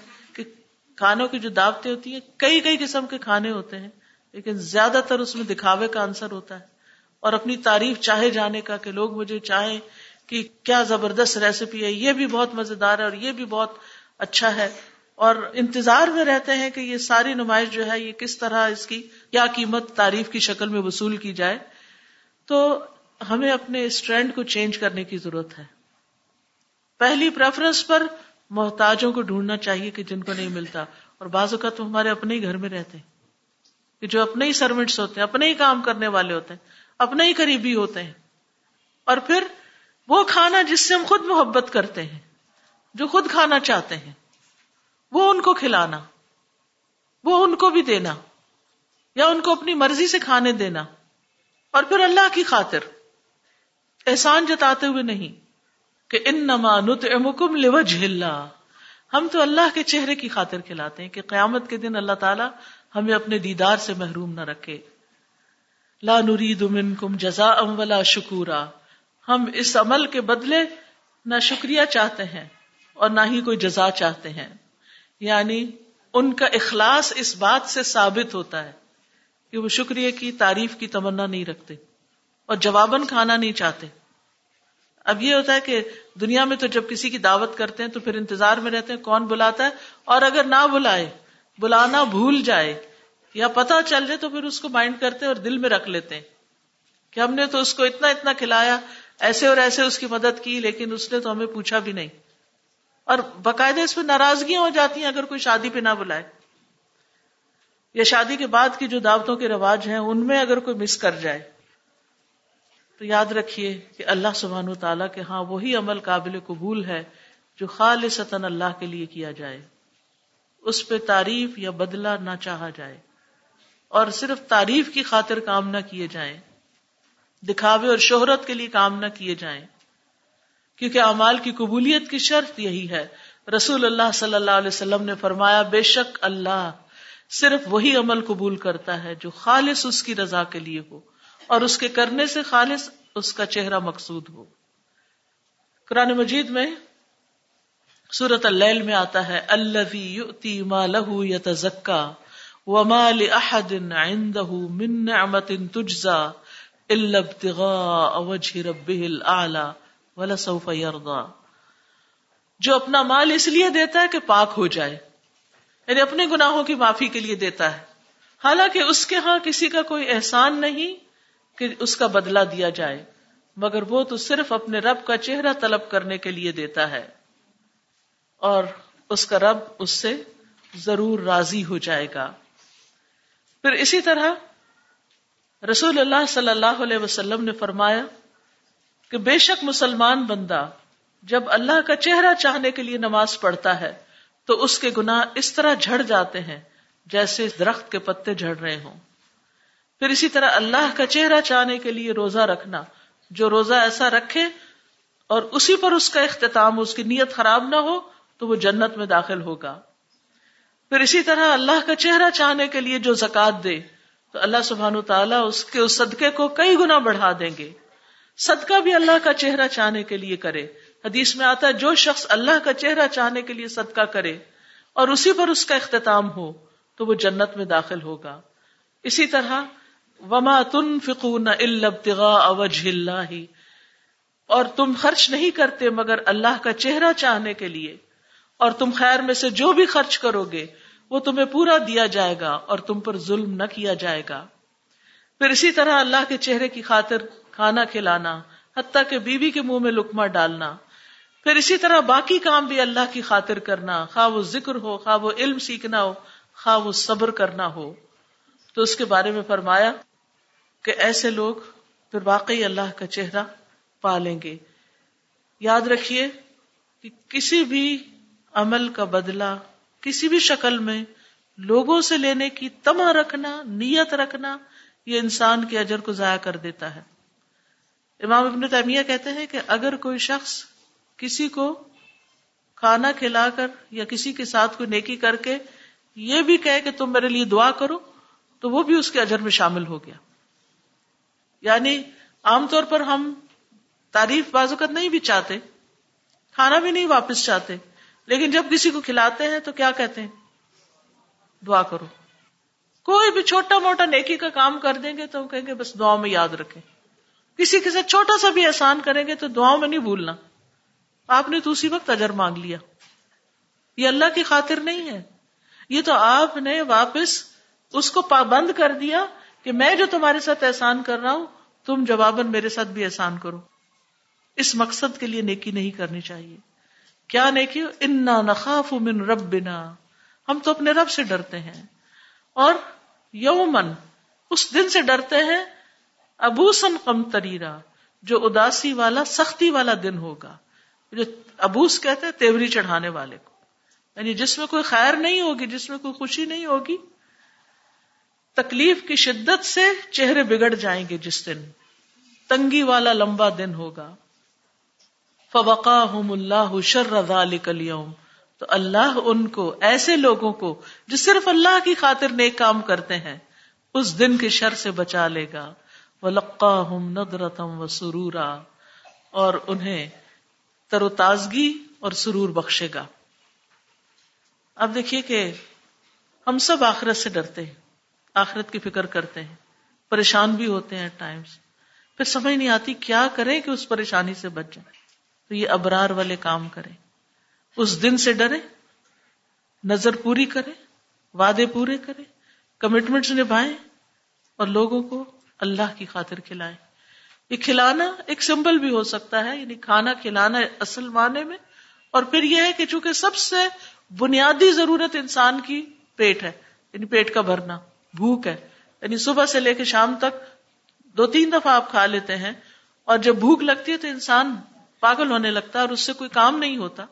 کھانوں کی جو دعوتیں ہوتی ہیں، کئی کئی قسم کے کھانے ہوتے ہیں، لیکن زیادہ تر اس میں دکھاوے کا آنسر ہوتا ہے۔ اور اپنی تعریف چاہے جانے کا کہ لوگ مجھے چاہیں کہ کیا زبردست ریسیپی ہے، یہ بھی بہت مزیدار ہے اور یہ بھی بہت اچھا ہے۔ اور انتظار میں رہتے ہیں کہ یہ ساری نمائش جو ہے، یہ کس طرح اس کی، کیا قیمت تعریف کی شکل میں وصول کی جائے۔ تو ہمیں اپنے اس ٹرینڈ کو چینج کرنے کی ضرورت ہے۔ پہلی پریفرنس پر محتاجوں کو ڈھونڈنا چاہیے کہ جن کو نہیں ملتا۔ اور بعض اوقات ہمارے اپنے ہی گھر میں رہتے ہیں۔ کہ جو اپنے ہی سروینٹس ہوتے ہیں، اپنے ہی کام کرنے والے ہوتے ہیں، اپنے ہی قریبی ہوتے ہیں۔ اور پھر وہ کھانا جس سے ہم خود محبت کرتے ہیں، جو خود کھانا چاہتے ہیں، وہ ان کو کھلانا، وہ ان کو بھی دینا، یا ان کو اپنی مرضی سے کھانے دینا۔ اور پھر اللہ کی خاطر احسان جتاتے ہوئے نہیں۔ کہ ان نما نت امکم اللہ۔ ہم تو اللہ کے چہرے کی خاطر کھلاتے ہیں کہ قیامت کے دن اللہ تعالیٰ ہمیں اپنے دیدار سے محروم نہ رکھے۔ لا نرید منکم جزا ام ولا شکورا۔ ہم اس عمل کے بدلے نہ شکریہ چاہتے ہیں اور نہ ہی کوئی جزا چاہتے ہیں۔ یعنی ان کا اخلاص اس بات سے ثابت ہوتا ہے کہ وہ شکریہ کی تعریف کی تمنا نہیں رکھتے اور جواباً کھانا نہیں چاہتے۔ اب یہ ہوتا ہے کہ دنیا میں تو جب کسی کی دعوت کرتے ہیں تو پھر انتظار میں رہتے ہیں کون بلاتا ہے اور اگر نہ بلائے، بلانا بھول جائے یا پتا چل جائے تو پھر اس کو مائنڈ کرتے اور دل میں رکھ لیتے ہیں کہ ہم نے تو اس کو اتنا اتنا کھلایا، ایسے اور ایسے اس کی مدد کی، لیکن اس نے تو ہمیں پوچھا بھی نہیں۔ اور باقاعدہ اس پہ ناراضگیاں ہو جاتی ہیں اگر کوئی شادی پہ نہ بلائے۔ یا شادی کے بعد کی جو دعوتوں کے رواج ہیں، ان میں اگر کوئی مس کر جائے۔ تو یاد رکھیے کہ اللہ سبحان و تعالیٰ کے ہاں وہی عمل قابل قبول ہے جو خالص اللہ کے لیے کیا جائے۔ اس پہ تعریف یا بدلہ نہ چاہا جائے اور صرف تعریف کی خاطر کام نہ کیے جائیں، دکھاوے اور شہرت کے لیے کام نہ کیے جائیں۔ کیونکہ امال کی قبولیت کی شرط یہی ہے۔ رسول اللہ صلی اللہ علیہ وسلم نے فرمایا، بے شک اللہ صرف وہی عمل قبول کرتا ہے جو خالص اس کی رضا کے لیے ہو۔ اور اس کے کرنے سے خالص اس کا چہرہ مقصود ہو۔ قرآن مجید میں سورت اللیل میں آتا ہے الذي ما له يتزكى وما لاحد عنده من نعمة تجزى الا ابتغاء وجه ربه الاعلى ولسوف يرضى۔ جو اپنا مال اس لیے دیتا ہے کہ پاک ہو جائے یعنی اپنے گناہوں کی معافی کے لیے دیتا ہے۔ حالانکہ اس کے ہاں کسی کا کوئی احسان نہیں کہ اس کا بدلہ دیا جائے۔ مگر وہ تو صرف اپنے رب کا چہرہ طلب کرنے کے لیے دیتا ہے۔ اور اس کا رب اس سے ضرور راضی ہو جائے گا۔ پھر اسی طرح رسول اللہ صلی اللہ علیہ وسلم نے فرمایا کہ بے شک مسلمان بندہ جب اللہ کا چہرہ چاہنے کے لیے نماز پڑھتا ہے تو اس کے گناہ اس طرح جھڑ جاتے ہیں جیسے درخت کے پتے جھڑ رہے ہوں۔ پھر اسی طرح اللہ کا چہرہ چاہنے کے لیے روزہ رکھنا، جو روزہ ایسا رکھے اور اسی پر اس کا اختتام، اس کی نیت خراب نہ ہو، تو وہ جنت میں داخل ہوگا۔ پھر اسی طرح اللہ کا چہرہ چاہنے کے لیے جو زکات دے، تو اللہ سبحان تعالیٰ اس کے، اس صدقے کو کئی گنا بڑھا دیں گے۔ صدقہ بھی اللہ کا چہرہ چاہنے کے لیے کرے۔ حدیث میں آتا ہے، جو شخص اللہ کا چہرہ چاہنے کے لیے صدقہ کرے اور اسی پر اس کا اختتام ہو، تو وہ جنت میں داخل ہوگا۔ اسی طرح وما تن فکون وجه اللہ۔ اور تم خرچ نہیں کرتے مگر اللہ کا چہرہ چاہنے کے لیے۔ اور تم خیر میں سے جو بھی خرچ کرو گے، وہ تمہیں پورا دیا جائے گا اور تم پر ظلم نہ کیا جائے گا۔ پھر اسی طرح اللہ کے چہرے کی خاطر کھانا کھلانا، حتیٰ کہ بیوی کے منہ میں لکما ڈالنا۔ پھر اسی طرح باقی کام بھی اللہ کی خاطر کرنا، خواہ وہ ذکر ہو، خواہ وہ علم سیکھنا ہو، خواہ وہ صبر کرنا ہو۔ تو اس کے بارے میں فرمایا کہ ایسے لوگ پھر واقعی اللہ کا چہرہ پالیں گے۔ یاد رکھیے کہ کسی بھی عمل کا بدلہ، کسی بھی شکل میں لوگوں سے لینے کی تما رکھنا، نیت رکھنا، یہ انسان کے اجر کو ضائع کر دیتا ہے۔ امام ابن تیمیہ کہتے ہیں کہ اگر کوئی شخص کسی کو کھانا کھلا کر یا کسی کے ساتھ کوئی نیکی کر کے یہ بھی کہے کہ تم میرے لیے دعا کرو تو وہ بھی اس کے اجر میں شامل ہو گیا۔ یعنی عام طور پر ہم تعریف بازوقت نہیں بھی چاہتے، کھانا بھی نہیں واپس چاہتے، لیکن جب کسی کو کھلاتے ہیں تو کیا کہتے ہیں؟ دعا کرو۔ کوئی بھی چھوٹا موٹا نیکی کا کام کر دیں گے تو ہم کہیں گے بس دعا میں یاد رکھیں۔ کسی کے ساتھ چھوٹا سا بھی احسان کریں گے تو دعاؤں میں نہیں بھولنا۔ آپ نے تو اسی وقت اجر مانگ لیا۔ یہ اللہ کی خاطر نہیں ہے۔ یہ تو آپ نے واپس اس کو پابند کر دیا کہ میں جو تمہارے ساتھ احسان کر رہا ہوں، تم جواباً میرے ساتھ بھی احسان کرو۔ اس مقصد کے لیے نیکی نہیں کرنی چاہیے۔ کیا نیکی؟ انا نخاف من ربنا۔ ہم تو اپنے رب سے ڈرتے ہیں۔ اور یومن اس دن سے ڈرتے ہیں ابوسن کم تریرا جو اداسی والا، سختی والا دن ہوگا۔ جو ابوس کہتے ہیں، تیوری چڑھانے والے کو۔ یعنی جس میں کوئی خیر نہیں ہوگی، جس میں کوئی خوشی نہیں ہوگی تکلیف کی شدت سے چہرے بگڑ جائیں گے جس دن۔ تنگی والا لمبا دن ہوگا۔ فوقا اللہ شر اليوم۔ تو اللہ ان کو، ایسے لوگوں کو، جو صرف اللہ کی خاطر نیک کام کرتے ہیں، اس دن کے شر سے بچا لے گا۔ وہ لقا ہوں ندرتم و سرورا اور انہیں تر و تازگی اور سرور بخشے گا۔ اب دیکھیے کہ ہم سب آخرت سے ڈرتے ہیں۔ آخرت کی فکر کرتے ہیں، پریشان بھی ہوتے ہیں ٹائمس پھر سمجھ نہیں آتی کیا کریں کہ اس پریشانی سے بچ جائیں۔ تو یہ ابرار والے کام کریں۔ اس دن سے ڈرے نظر پوری کرے وعدے پورے کرے کمٹمنٹ نبھائیں اور لوگوں کو اللہ کی خاطر کھلائیں۔ یہ کھلانا ایک سمبل بھی ہو سکتا ہے یعنی کھانا کھلانا اصل معنی میں۔ اور پھر یہ ہے کہ چونکہ سب سے بنیادی ضرورت انسان کی پیٹ ہے یعنی پیٹ کا بھرنا۔ بھوک ہے۔ یعنی صبح سے لے کے شام تک دو تین دفعہ آپ کھا لیتے ہیں اور جب بھوک لگتی ہے تو انسان پاگل ہونے لگتا ہے اور اس سے کوئی کام نہیں ہوتا۔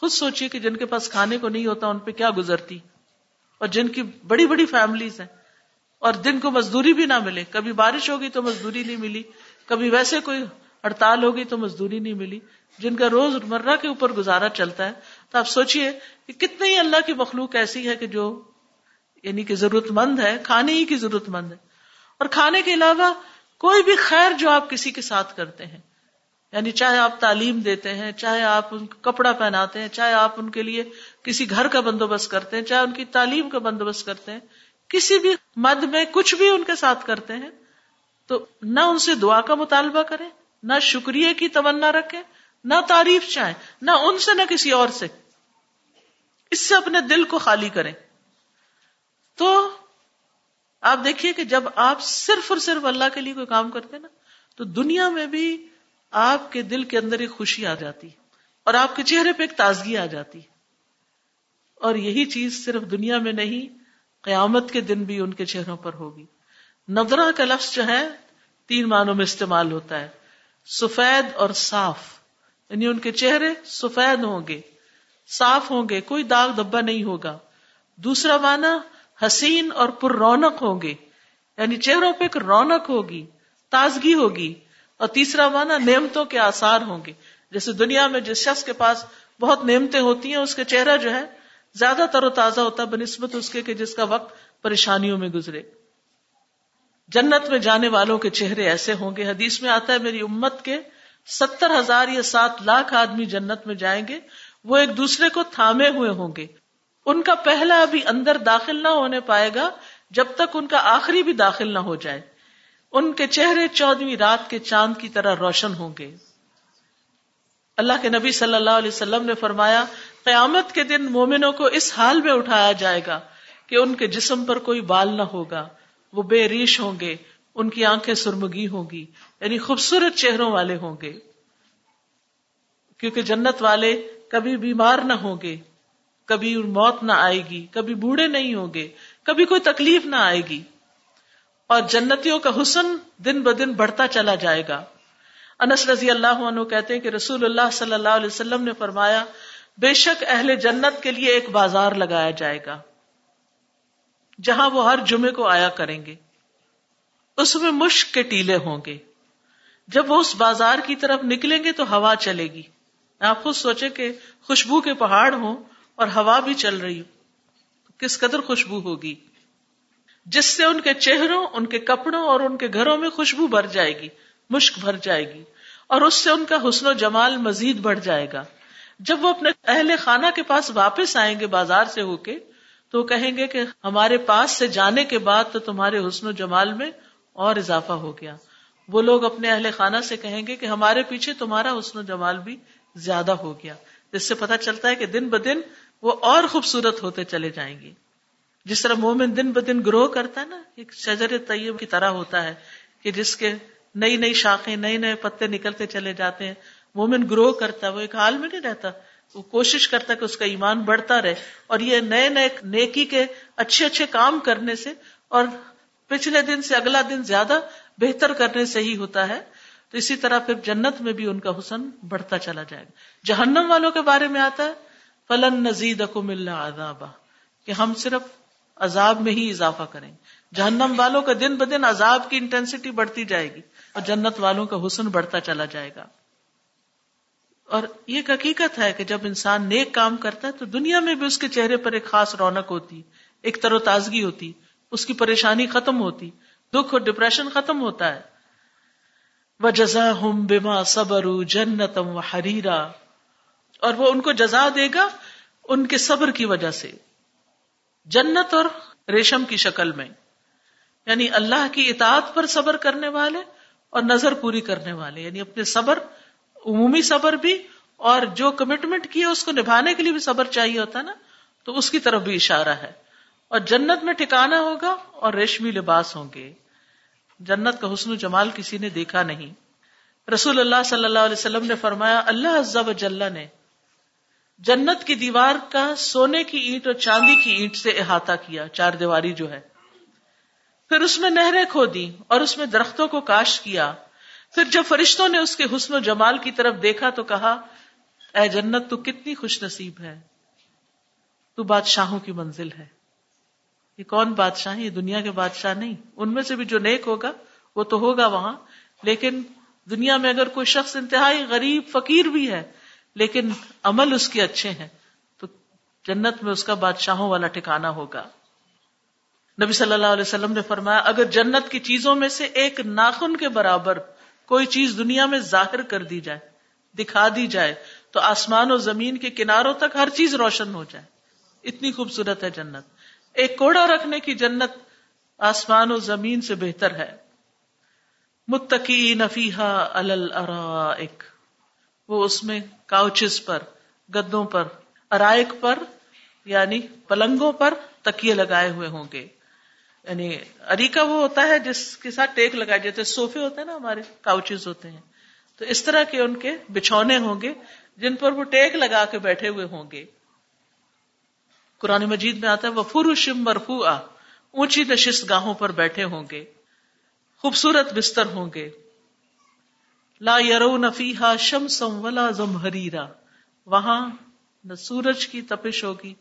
خود سوچیے کہ جن کے پاس کھانے کو نہیں ہوتا ان پہ کیا گزرتی۔ اور جن کی بڑی بڑی فیملیز ہیں۔ اور دن کو مزدوری بھی نہ ملے۔ کبھی بارش ہوگی تو مزدوری نہیں ملی۔ کبھی ویسے کوئی ہڑتال ہوگی تو مزدوری نہیں ملی۔ جن کا روز مرہ کے اوپر گزارا چلتا ہے۔ تو آپ سوچئے کہ کتنے ہی اللہ کی مخلوق ایسی ہے کہ جو یعنی کہ ضرورت مند ہے، کھانے ہی کی ضرورت مند ہے۔ اور کھانے کے علاوہ کوئی بھی خیر جو آپ کسی کے ساتھ کرتے ہیں یعنی چاہے آپ تعلیم دیتے ہیں، چاہے آپ ان کو کپڑا پہناتے ہیں، چاہے آپ ان کے لیے کسی گھر کا بندوبست کرتے ہیں، چاہے ان کی تعلیم کا بندوبست کرتے ہیں، کسی بھی مد میں کچھ بھی ان کے ساتھ کرتے ہیں، تو نہ ان سے دعا کا مطالبہ کریں، نہ شکریہ کی تمنا رکھیں، نہ تعریف چاہیں، نہ ان سے، نہ کسی اور سے۔ اس سے اپنے دل کو خالی کریں۔ تو آپ دیکھیے کہ جب آپ صرف اور صرف اللہ کے لیے کوئی کام کرتے نا، تو دنیا میں بھی آپ کے دل کے اندر ایک خوشی آ جاتی، اور آپ کے چہرے پہ ایک تازگی آ جاتی۔ اور یہی چیز صرف دنیا میں نہیں، قیامت کے دن بھی ان کے چہروں پر ہوگی۔ نظرہ کا لفظ جو ہے، تین معنوں میں استعمال ہوتا ہے۔ سفید اور صاف یعنی ان کے چہرے سفید ہوں گے، صاف ہوں گے، کوئی داغ دبا نہیں ہوگا۔ دوسرا معنی حسین اور پر رونق ہوں گے یعنی چہروں پہ ایک رونق ہوگی، تازگی ہوگی اور تیسرا معنی نعمتوں کے آثار ہوں گے۔ جیسے دنیا میں جس شخص کے پاس بہت نعمتیں ہوتی ہیں، اس کا چہرہ جو ہے زیادہ تر و تازہ ہوتا ہے، بنسبت اس کے کہ جس کا وقت پریشانیوں میں گزرے۔ جنت میں جانے والوں کے چہرے ایسے ہوں گے۔ حدیث میں آتا ہے، میری امت کے ستر ہزار یا سات لاکھ آدمی جنت میں جائیں گے۔ وہ ایک دوسرے کو تھامے ہوئے ہوں گے۔ ان کا پہلا ابھی اندر داخل نہ ہونے پائے گا جب تک ان کا آخری بھی داخل نہ ہو جائے۔ ان کے چہرے چودہویں رات کے چاند کی طرح روشن ہوں گے۔ اللہ کے نبی صلی اللہ علیہ وسلم نے فرمایا، قیامت کے دن مومنوں کو اس حال میں اٹھایا جائے گا کہ ان کے جسم پر کوئی بال نہ ہوگا۔ وہ بے ریش ہوں گے، ان کی آنکھیں سرمگی ہوں گی یعنی خوبصورت چہروں والے ہوں گے۔ کیونکہ جنت والے کبھی بیمار نہ ہوں گے۔ کبھی موت نہ آئے گی، کبھی بوڑھے نہیں ہوں گے، کبھی کوئی تکلیف نہ آئے گی۔ اور جنتیوں کا حسن دن ب دن بڑھتا چلا جائے گا۔ انس رضی اللہ عنہ کہتے ہیں کہ رسول اللہ صلی اللہ علیہ وسلم نے فرمایا، بے شک اہل جنت کے لیے ایک بازار لگایا جائے گا، جہاں وہ ہر جمعے کو آیا کریں گے۔ اس میں مشک کے ٹیلے ہوں گے۔ جب وہ اس بازار کی طرف نکلیں گے تو ہوا چلے گی۔ آپ خود سوچے کہ خوشبو کے پہاڑ ہوں اور ہوا بھی چل رہی ہو کس قدر خوشبو ہوگی؟ جس سے ان کے چہروں، ان کے کپڑوں اور ان کے گھروں میں خوشبو بھر جائے گی، مشک بھر جائے گی، اور اس سے ان کا حسن و جمال مزید بڑھ جائے گا۔ جب وہ اپنے اہل خانہ کے پاس واپس آئیں گے بازار سے ہو کے، تو وہ کہیں گے کہ ہمارے پاس سے جانے کے بعد تو تمہارے حسن و جمال میں اور اضافہ ہو گیا۔ وہ لوگ اپنے اہل خانہ سے کہیں گے کہ ہمارے پیچھے تمہارا حسن و جمال بھی زیادہ ہو گیا۔ جس سے پتا چلتا ہے کہ دن بدن وہ اور خوبصورت ہوتے چلے جائیں گے۔ جس طرح مومن دن بدن گروہ کرتا ہے نا، ایک شجر طیب کی طرح ہوتا ہے کہ جس کے نئی نئی شاخیں، نئے نئے پتے نکلتے چلے جاتے ہیں۔ مومن گروہ کرتا ہے، وہ ایک حال میں نہیں رہتا۔ وہ کوشش کرتا ہے کہ اس کا ایمان بڑھتا رہے۔ اور یہ نئے نئے نیکی کے اچھے اچھے کام کرنے سے اور پچھلے دن سے اگلا دن زیادہ بہتر کرنے سے ہی ہوتا ہے۔ تو اسی طرح پھر جنت میں بھی ان کا حسن بڑھتا چلا جائے گا۔ جہنم والوں کے بارے میں آتا ہے۔ فلن نزید اللہ کہ ہم صرف عذاب میں ہی اضافہ کریں جہنم والوں کا دن بدن عذاب کی انٹینسٹی بڑھتی جائے گی اور جنت والوں کا حسن بڑھتا چلا جائے گا۔ اور یہ ایک حقیقت ہے کہ جب انسان نیک کام کرتا ہے تو دنیا میں بھی اس کے چہرے پر ایک خاص رونق ہوتی، ایک تر و تازگی ہوتی، اس کی پریشانی ختم ہوتی، دکھ اور ڈپریشن ختم ہوتا ہے۔ وہ جزا ہم بیما صبر جنتم و حریرا اور وہ ان کو جزا دے گا ان کے صبر کی وجہ سے۔ جنت اور ریشم کی شکل میں۔ یعنی اللہ کی اطاعت پر صبر کرنے والے اور نظر پوری کرنے والے۔ یعنی اپنے صبر، عمومی صبر بھی اور جو کمٹمنٹ کی ہے اس کو نبھانے کے لیے بھی صبر چاہیے ہوتا ہے نا، تو اس کی طرف بھی اشارہ ہے۔ اور جنت میں ٹھکانا ہوگا اور ریشمی لباس ہوں گے۔ جنت کا حسن و جمال کسی نے دیکھا نہیں۔ رسول اللہ صلی اللہ علیہ وسلم نے فرمایا، اللہ عزب جل نے جنت کی دیوار کا سونے کی اینٹ اور چاندی کی اینٹ سے احاطہ کیا، چار دیواری جو ہے۔ پھر اس میں نہریں کھو دی اور اس میں درختوں کو کاش کیا۔ پھر جب فرشتوں نے اس کے حسن و جمال کی طرف دیکھا تو کہا، اے جنت، تو کتنی خوش نصیب ہے۔ تو بادشاہوں کی منزل ہے۔ یہ کون بادشاہ یہ دنیا کے بادشاہ نہیں۔ ان میں سے بھی جو نیک ہوگا، وہ تو ہوگا وہاں۔ لیکن دنیا میں اگر کوئی شخص انتہائی غریب، فقیر بھی ہے لیکن عمل اس کے اچھے ہیں، تو جنت میں اس کا بادشاہوں والا ٹھکانا ہوگا۔ نبی صلی اللہ علیہ وسلم نے فرمایا، اگر جنت کی چیزوں میں سے ایک ناخن کے برابر کوئی چیز دنیا میں ظاہر کر دی جائے، دکھا دی جائے، تو آسمان و زمین کے کناروں تک ہر چیز روشن ہو جائے۔ اتنی خوبصورت ہے جنت۔ ایک کوڑا رکھنے کی جنت آسمان و زمین سے بہتر ہے۔ متقی نفیحا الرائک وہ اس میں کاؤچز پر، گدوں پر، ارائک پر یعنی پلنگوں پر تکیے لگائے ہوئے ہوں گے۔ یعنی اریکا وہ ہوتا ہے جس کے ساتھ ٹیک لگائے جاتے سوفے ہوتے ہیں نا ہمارے، کاؤچز ہوتے ہیں۔ تو اس طرح کے ان کے بچھونے ہوں گے، جن پر وہ ٹیک لگا کے بیٹھے ہوئے ہوں گے۔ قرآن مجید میں آتا ہے وہ فرو شم اونچی نشست گاہوں پر بیٹھے ہوں گے۔ خوبصورت بستر ہوں گے۔ لا یرو نفیحا شم سم ولا زمہریرا۔ وہاں نہ سورج کی تپش ہوگی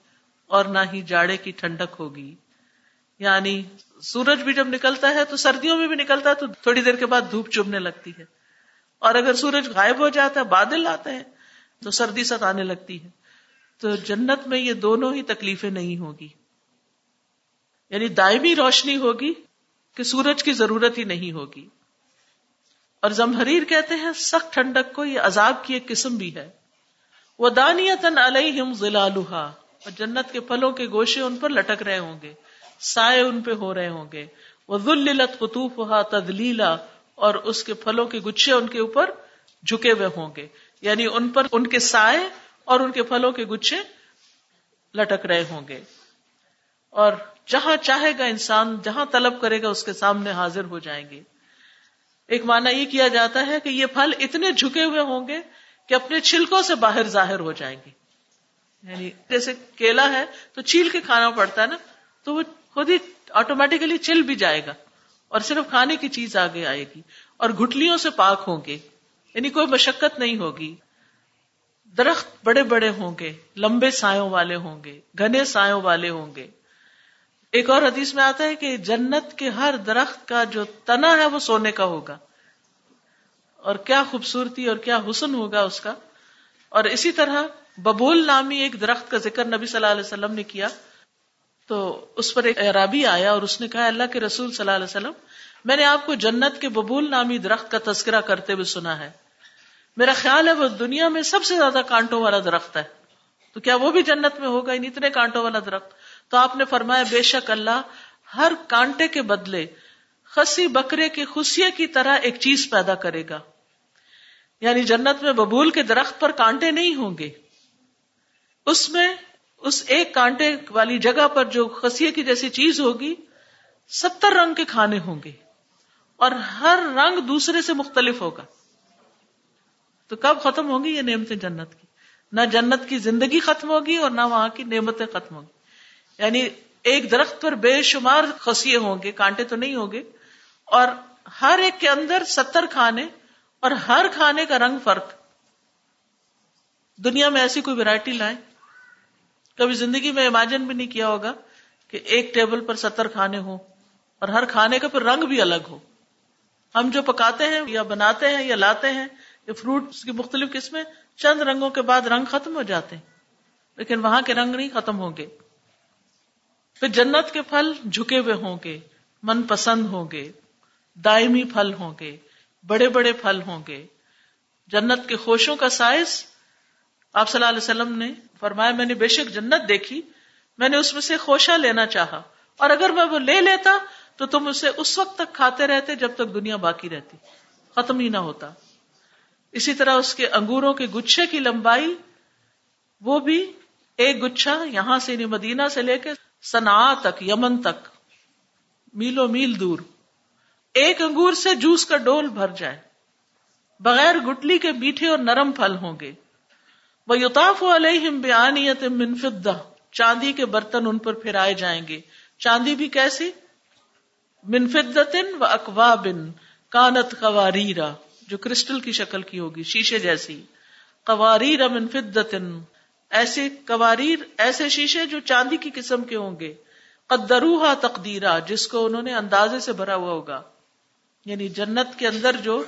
اور نہ ہی جاڑے کی ٹھنڈک ہوگی۔ یعنی سورج بھی جب نکلتا ہے تو سردیوں میں بھی نکلتا ہے تو تھوڑی دیر کے بعد دھوپ چبنے لگتی ہے۔ اور اگر سورج غائب ہو جاتا ہے، بادل آتے ہیں، تو سردی ستانے لگتی ہے۔ تو جنت میں یہ دونوں ہی تکلیفیں نہیں ہوگی۔ یعنی دائمی روشنی ہوگی کہ سورج کی ضرورت ہی نہیں ہوگی۔ اور زمحریر کہتے ہیں، سخت ٹھنڈک کو، یہ عذاب کی ایک قسم بھی ہے۔ وہ دانیتن علیہم ظلالها۔ اور جنت کے پھلوں کے گوشے ان پر لٹک رہے ہوں گے۔ سائے ان پہ ہو رہے ہوں گے۔ وہ ذلت قطوفها تدلیلا اور اس کے پھلوں کے گچھے ان کے اوپر جھکے ہوئے ہوں گے۔ یعنی ان پر ان کے سائے اور ان کے پھلوں کے گچھے لٹک رہے ہوں گے۔ اور جہاں چاہے گا انسان، جہاں طلب کرے گا، اس کے سامنے حاضر ہو جائیں گے۔ ایک معنی یہ کیا جاتا ہے کہ یہ پھل اتنے جھکے ہوئے ہوں گے کہ اپنے چھلکوں سے باہر ظاہر ہو جائیں گے۔ یعنی جیسے کیلا ہے تو چھیل کے کھانا پڑتا ہے نا، تو وہ خود ہی آٹومیٹیکلی چل بھی جائے گا اور صرف کھانے کی چیز آگے آئے گی۔ اور گٹلیوں سے پاک ہوں گے۔ یعنی کوئی مشقت نہیں ہوگی۔ درخت بڑے بڑے ہوں گے، لمبے سایوں والے ہوں گے، گھنے سایوں والے ہوں گے۔ ایک اور حدیث میں آتا ہے کہ جنت کے ہر درخت کا جو تنا ہے وہ سونے کا ہوگا۔ اور کیا خوبصورتی اور کیا حسن ہوگا اس کا۔ اور اسی طرح ببول نامی ایک درخت کا ذکر نبی صلی اللہ علیہ وسلم نے کیا۔ تو اس پر ایک عرابی آیا اور اس نے کہا، اللہ کے رسول صلی اللہ علیہ وسلم، میں نے آپ کو جنت کے ببول نامی درخت کا تذکرہ کرتے ہوئے سنا ہے۔ میرا خیال ہے وہ دنیا میں سب سے زیادہ کانٹوں والا درخت ہے۔ تو کیا وہ بھی جنت میں ہوگا؟ ان اتنے کانٹوں والا درخت۔ تو آپ نے فرمایا، بے شک اللہ ہر کانٹے کے بدلے خسی بکرے کے خصیے کی طرح ایک چیز پیدا کرے گا۔ یعنی جنت میں ببول کے درخت پر کانٹے نہیں ہوں گے۔ اس میں اس ایک کانٹے والی جگہ پر جو خسیے کی جیسی چیز ہوگی، ستر رنگ کے کھانے ہوں گے اور ہر رنگ دوسرے سے مختلف ہوگا۔ تو کب ختم ہوگی یہ نعمتیں جنت کی؟ نہ جنت کی زندگی ختم ہوگی اور نہ وہاں کی نعمتیں ختم ہوگی یعنی ایک درخت پر بے شمار خسیے ہوں گے، کانٹے تو نہیں ہوں گے، اور ہر ایک کے اندر ستر کھانے اور ہر کھانے کا رنگ فرق۔ دنیا میں ایسی کوئی ویرائٹی لائے کبھی زندگی میں امیجن بھی نہیں کیا ہوگا کہ ایک ٹیبل پر ستر کھانے ہوں اور ہر کھانے کا پھر رنگ بھی الگ ہو۔ ہم جو پکاتے ہیں یا بناتے ہیں یا لاتے ہیں، یا فروٹ کی مختلف قسمیں، چند رنگوں کے بعد رنگ ختم ہو جاتے ہیں۔ لیکن وہاں کے رنگ نہیں ختم ہوں گے۔ پھر جنت کے پھل جھکے ہوئے ہوں گے، من پسند ہوں گے، دائمی پھل ہوں گے، بڑے بڑے پھل ہوں گے۔ جنت کے خوشوں کا سائز آپ صلی اللہ علیہ وسلم نے فرمایا، میں نے بے شک جنت دیکھی، میں نے اس میں سے خوشہ لینا چاہا۔ اور اگر میں وہ لے لیتا تو تم اسے اس وقت تک کھاتے رہتے جب تک دنیا باقی رہتی، ختم ہی نہ ہوتا۔ اسی طرح اس کے انگوروں کے گچھے کی لمبائی، وہ بھی ایک گچھا یہاں سے مدینہ سے لے کے سنا تک، یمن تک، میلو میل دور، ایک انگور سے جوس کا ڈول بھر جائے، بغیر گٹلی کے میٹھے اور نرم پھل ہوں گے۔ وہ یوتاف علیہم بیانیت منفدہ چاندی کے برتن ان پر پھرائے جائیں گے۔ چاندی بھی کیسی؟ منفدتن و اکوا بن کانت قواریرا جو کرسٹل کی شکل کی ہوگی، شیشے جیسی۔ قواریر منفدتن ایسے قواریر، ایسے شیشے جو چاندی کی قسم کے ہوں گے۔ قدروہا تقدیرا، جس کو انہوں نے اندازے سے بھرا ہوا ہوگا۔ یعنی جنت کے اندر جو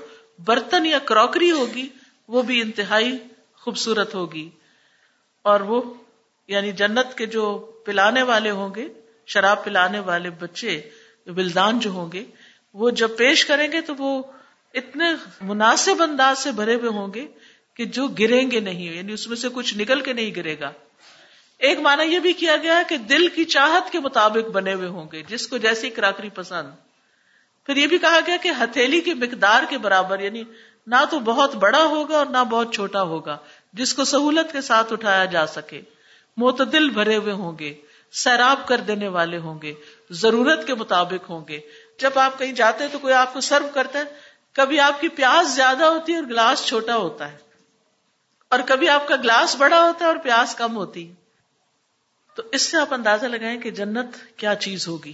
برتن یا کراکری ہوگی، وہ بھی انتہائی خوبصورت ہوگی۔ اور وہ یعنی جنت کے جو پلانے والے ہوں گے، شراب پلانے والے بچے، بلدان جو ہوں گے، وہ جب پیش کریں گے تو وہ اتنے مناسب انداز سے بھرے ہوئے ہوں گے کہ جو گریں گے نہیں یعنی اس میں سے کچھ نکل کے نہیں گرے گا۔ ایک معنی یہ بھی کیا گیا کہ دل کی چاہت کے مطابق بنے ہوئے ہوں گے، جس کو جیسی کراکری پسند۔ پھر یہ بھی کہا گیا کہ ہتھیلی کی مقدار کے برابر یعنی نہ تو بہت بڑا ہوگا اور نہ بہت چھوٹا ہوگا، جس کو سہولت کے ساتھ اٹھایا جا سکے۔ معتدل بھرے ہوئے ہوں گے، سیراب کر دینے والے ہوں گے، ضرورت کے مطابق ہوں گے۔ جب آپ کہیں جاتے ہیں تو کوئی آپ کو سرو کرتا ہے، کبھی آپ کی پیاس زیادہ ہوتی ہے اور گلاس چھوٹا ہوتا ہے۔ اور کبھی آپ کا گلاس بڑا ہوتا ہے اور پیاس کم ہوتی تو اس سے آپ اندازہ لگائیں کہ جنت کیا چیز ہوگی۔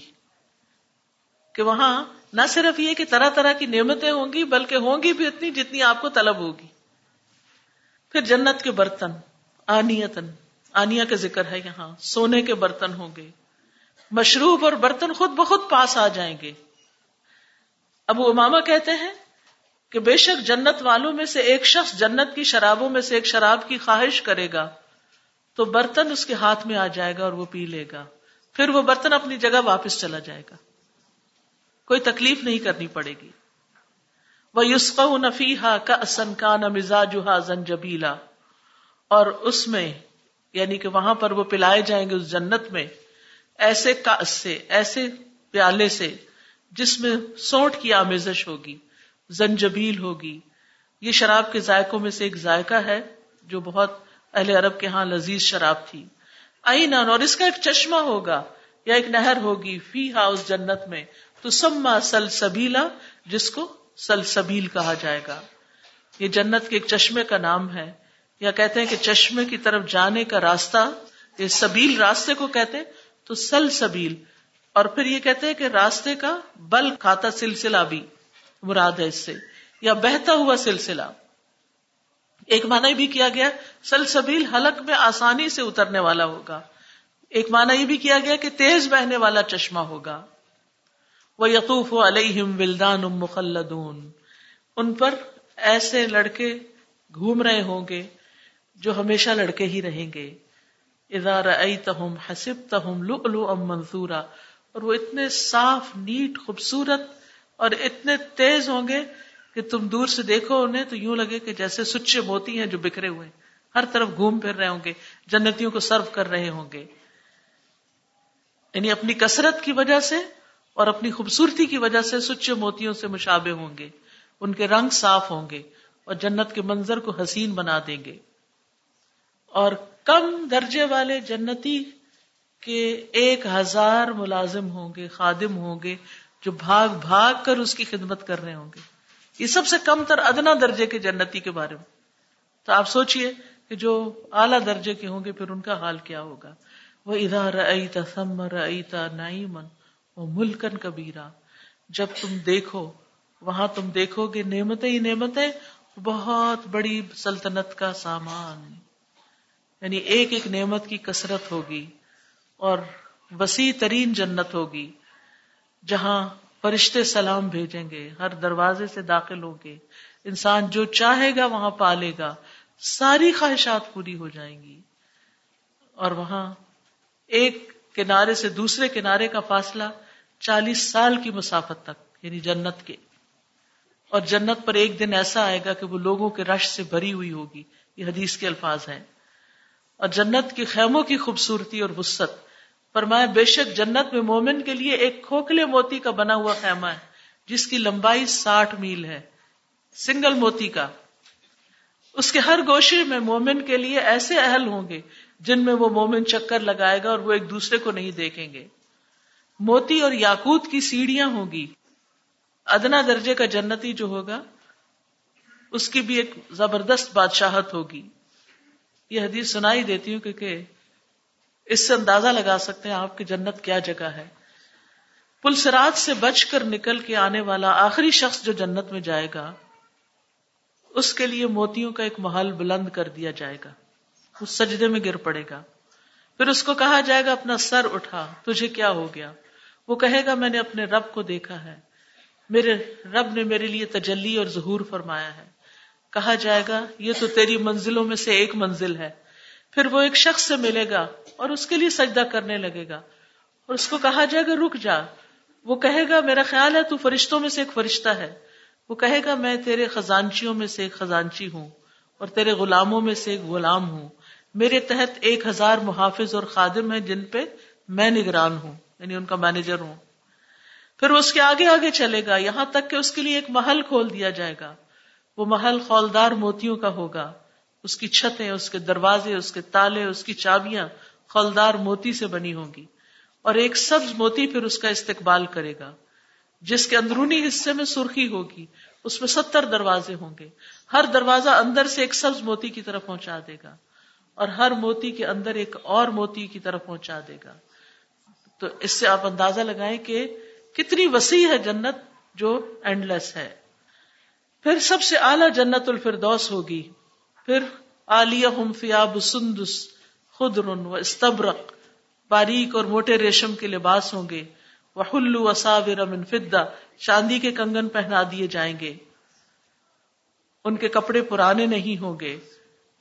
کہ وہاں نہ صرف یہ کہ طرح طرح کی نعمتیں ہوں گی، بلکہ ہوں گی بھی اتنی جتنی آپ کو طلب ہوگی۔ پھر جنت کے برتن آنیتن آنیا کا ذکر ہے یہاں۔ سونے کے برتن ہوں گے۔ مشروب اور برتن خود بخود پاس آ جائیں گے۔ ابو اماما کہتے ہیں کہ بے شک جنت والوں میں سے ایک شخص جنت کی شرابوں میں سے ایک شراب کی خواہش کرے گا، تو برتن اس کے ہاتھ میں آ جائے گا اور وہ پی لے گا۔ پھر وہ برتن اپنی جگہ واپس چلا جائے گا۔ کوئی تکلیف نہیں کرنی پڑے گی۔ وہ یوسق نفیحا کا اسن کا نہ مزاج زنجبیلا اور اس میں یعنی کہ وہاں پر وہ پلائے جائیں گے اس جنت میں، ایسے کا سے، ایسے پیالے سے، جس میں سونٹ کی آمیزش ہوگی۔ زنجبیل ہوگی۔ یہ شراب کے ذائقوں میں سے ایک ذائقہ ہے جو بہت اہل عرب کے ہاں لذیذ شراب تھی۔ آئین اور اس کا ایک چشمہ ہوگا یا ایک نہر ہوگی فی ہاؤس جنت میں؟ تو سما سل سبیلا جس کو سل سبیل کہا جائے گا۔ یہ جنت کے ایک چشمے کا نام ہے۔ یا کہتے ہیں کہ چشمے کی طرف جانے کا راستہ، یہ سبیل راستے کو کہتے ہیں، تو سل سبیل اور پھر یہ کہتے ہیں کہ راستے کا بل کھاتا سلسلہ بھی۔ مراد ہے اس سے، یا بہتا ہوا سلسلہ۔ ایک معنی بھی کیا گیا، سلسبیل حلق میں آسانی سے اترنے والا ہوگا۔ ایک معنی یہ بھی کیا گیا کہ تیز بہنے والا چشمہ ہوگا۔ وہ یقوف علیہم ولدان مخلدون۔ ان پر ایسے لڑکے گھوم رہے ہوں گے جو ہمیشہ لڑکے ہی رہیں گے۔ ادار تہم حسب تہم لو ام منصورا اور وہ اتنے صاف، نیٹ، خوبصورت اور اتنے تیز ہوں گے کہ تم دور سے دیکھو انہیں تو یوں لگے کہ جیسے سچے موتی ہیں جو بکھرے ہوئے ہر طرف گھوم پھر رہے ہوں گے، جنتیوں کو سرو کر رہے ہوں گے۔ یعنی اپنی کثرت کی وجہ سے اور اپنی خوبصورتی کی وجہ سے سچے موتیوں سے مشابے ہوں گے۔ ان کے رنگ صاف ہوں گے اور جنت کے منظر کو حسین بنا دیں گے۔ اور کم درجے والے جنتی کے ایک ہزار ملازم ہوں گے، خادم ہوں گے۔ جو بھاگ بھاگ کر اس کی خدمت کر رہے ہوں گے۔ یہ سب سے کم تر ادنا درجے کے جنتی کے بارے میں۔ تو آپ سوچئے کہ جو اعلیٰ درجے کے ہوں گے، پھر ان کا حال کیا ہوگا۔ وہ ادار سم رعیتا نائمن وہ ملکن کبیرا۔ جب تم دیکھو، وہاں تم دیکھو گے نعمتیں ہی نعمتیں، بہت بڑی سلطنت کا سامان۔ یعنی ایک ایک نعمت کی کثرت ہوگی اور وسیع ترین جنت ہوگی۔ جہاں فرشتے سلام بھیجیں گے، ہر دروازے سے داخل ہوں گے۔ انسان جو چاہے گا وہاں پالے گا۔ ساری خواہشات پوری ہو جائیں گی۔ اور وہاں ایک کنارے سے دوسرے کنارے کا فاصلہ چالیس سال کی مسافت تک یعنی جنت کے۔ اور جنت پر ایک دن ایسا آئے گا کہ وہ لوگوں کے رش سے بھری ہوئی ہوگی۔ یہ حدیث کے الفاظ ہیں۔ اور جنت کے خیموں کی خوبصورتی اور وسط فرمایا، بے شک جنت میں مومن کے لیے ایک کھوکھلے موتی کا بنا ہوا خیمہ ہے، جس کی لمبائی ساٹھ میل ہے، سنگل موتی کا۔ اس کے ہر گوشے میں مومن کے لیے ایسے اہل ہوں گے، جن میں وہ مومن چکر لگائے گا اور وہ ایک دوسرے کو نہیں دیکھیں گے۔ موتی اور یاقوت کی سیڑھیاں ہوں گی۔ ادنا درجے کا جنتی جو ہوگا، اس کی بھی ایک زبردست بادشاہت ہوگی۔ یہ حدیث سنائی دیتی ہوں کیونکہ اس سے اندازہ لگا سکتے ہیں آپ کی جنت کیا جگہ ہے۔ پلسرات سے بچ کر نکل کے آنے والا آخری شخص جو جنت میں جائے گا، اس کے لیے موتیوں کا ایک محل بلند کر دیا جائے گا۔ اس سجدے میں گر پڑے گا۔ پھر اس کو کہا جائے گا، اپنا سر اٹھا، تجھے کیا ہو گیا؟ وہ کہے گا، میں نے اپنے رب کو دیکھا ہے۔ میرے رب نے میرے لیے تجلی اور ظہور فرمایا ہے۔ کہا جائے گا، یہ تو تیری منزلوں میں سے ایک منزل ہے۔ پھر وہ ایک شخص سے ملے گا اور اس کے لیے سجدہ کرنے لگے گا۔ اور اس کو کہا جائے گا، رک جا۔ وہ کہے گا، میرا خیال ہے تو فرشتوں میں سے ایک فرشتہ ہے۔ وہ کہے گا، میں تیرے خزانچیوں میں سے ایک خزانچی ہوں اور تیرے غلاموں میں سے ایک غلام ہوں۔ میرے تحت ایک ہزار محافظ اور خادم ہیں جن پہ میں نگران ہوں یعنی ان کا مینیجر ہوں۔ پھر وہ اس کے آگے آگے چلے گا۔ یہاں تک کہ اس کے لیے ایک محل کھول دیا جائے گا۔ وہ محل خولدار موتیوں کا ہوگا۔ اس کی چھتیں اس کے دروازے، اس کے تالے، اس کی چابیاں خولدار موتی سے بنی ہوں گی۔ اور ایک سبز موتی پھر اس کا استقبال کرے گا، جس کے اندرونی حصے میں سرخی ہوگی، اس میں ستر دروازے ہوں گے۔ ہر دروازہ اندر سے ایک سبز موتی کی طرف پہنچا دے گا، اور ہر موتی کے اندر ایک اور موتی کی طرف پہنچا دے گا۔ تو اس سے آپ اندازہ لگائیں کہ کتنی وسیع ہے جنت جو اینڈ لیس ہے۔ پھر سب سے اعلی جنت الفردوس ہوگی۔ پھر ہم فیاب سندس خدر و استبرق، باریک اور موٹے ریشم کے لباس ہوں گے۔ وہ ہلو من فدا چاندی کے کنگن پہنا دیے جائیں گے۔ ان کے کپڑے پرانے نہیں ہوں گے۔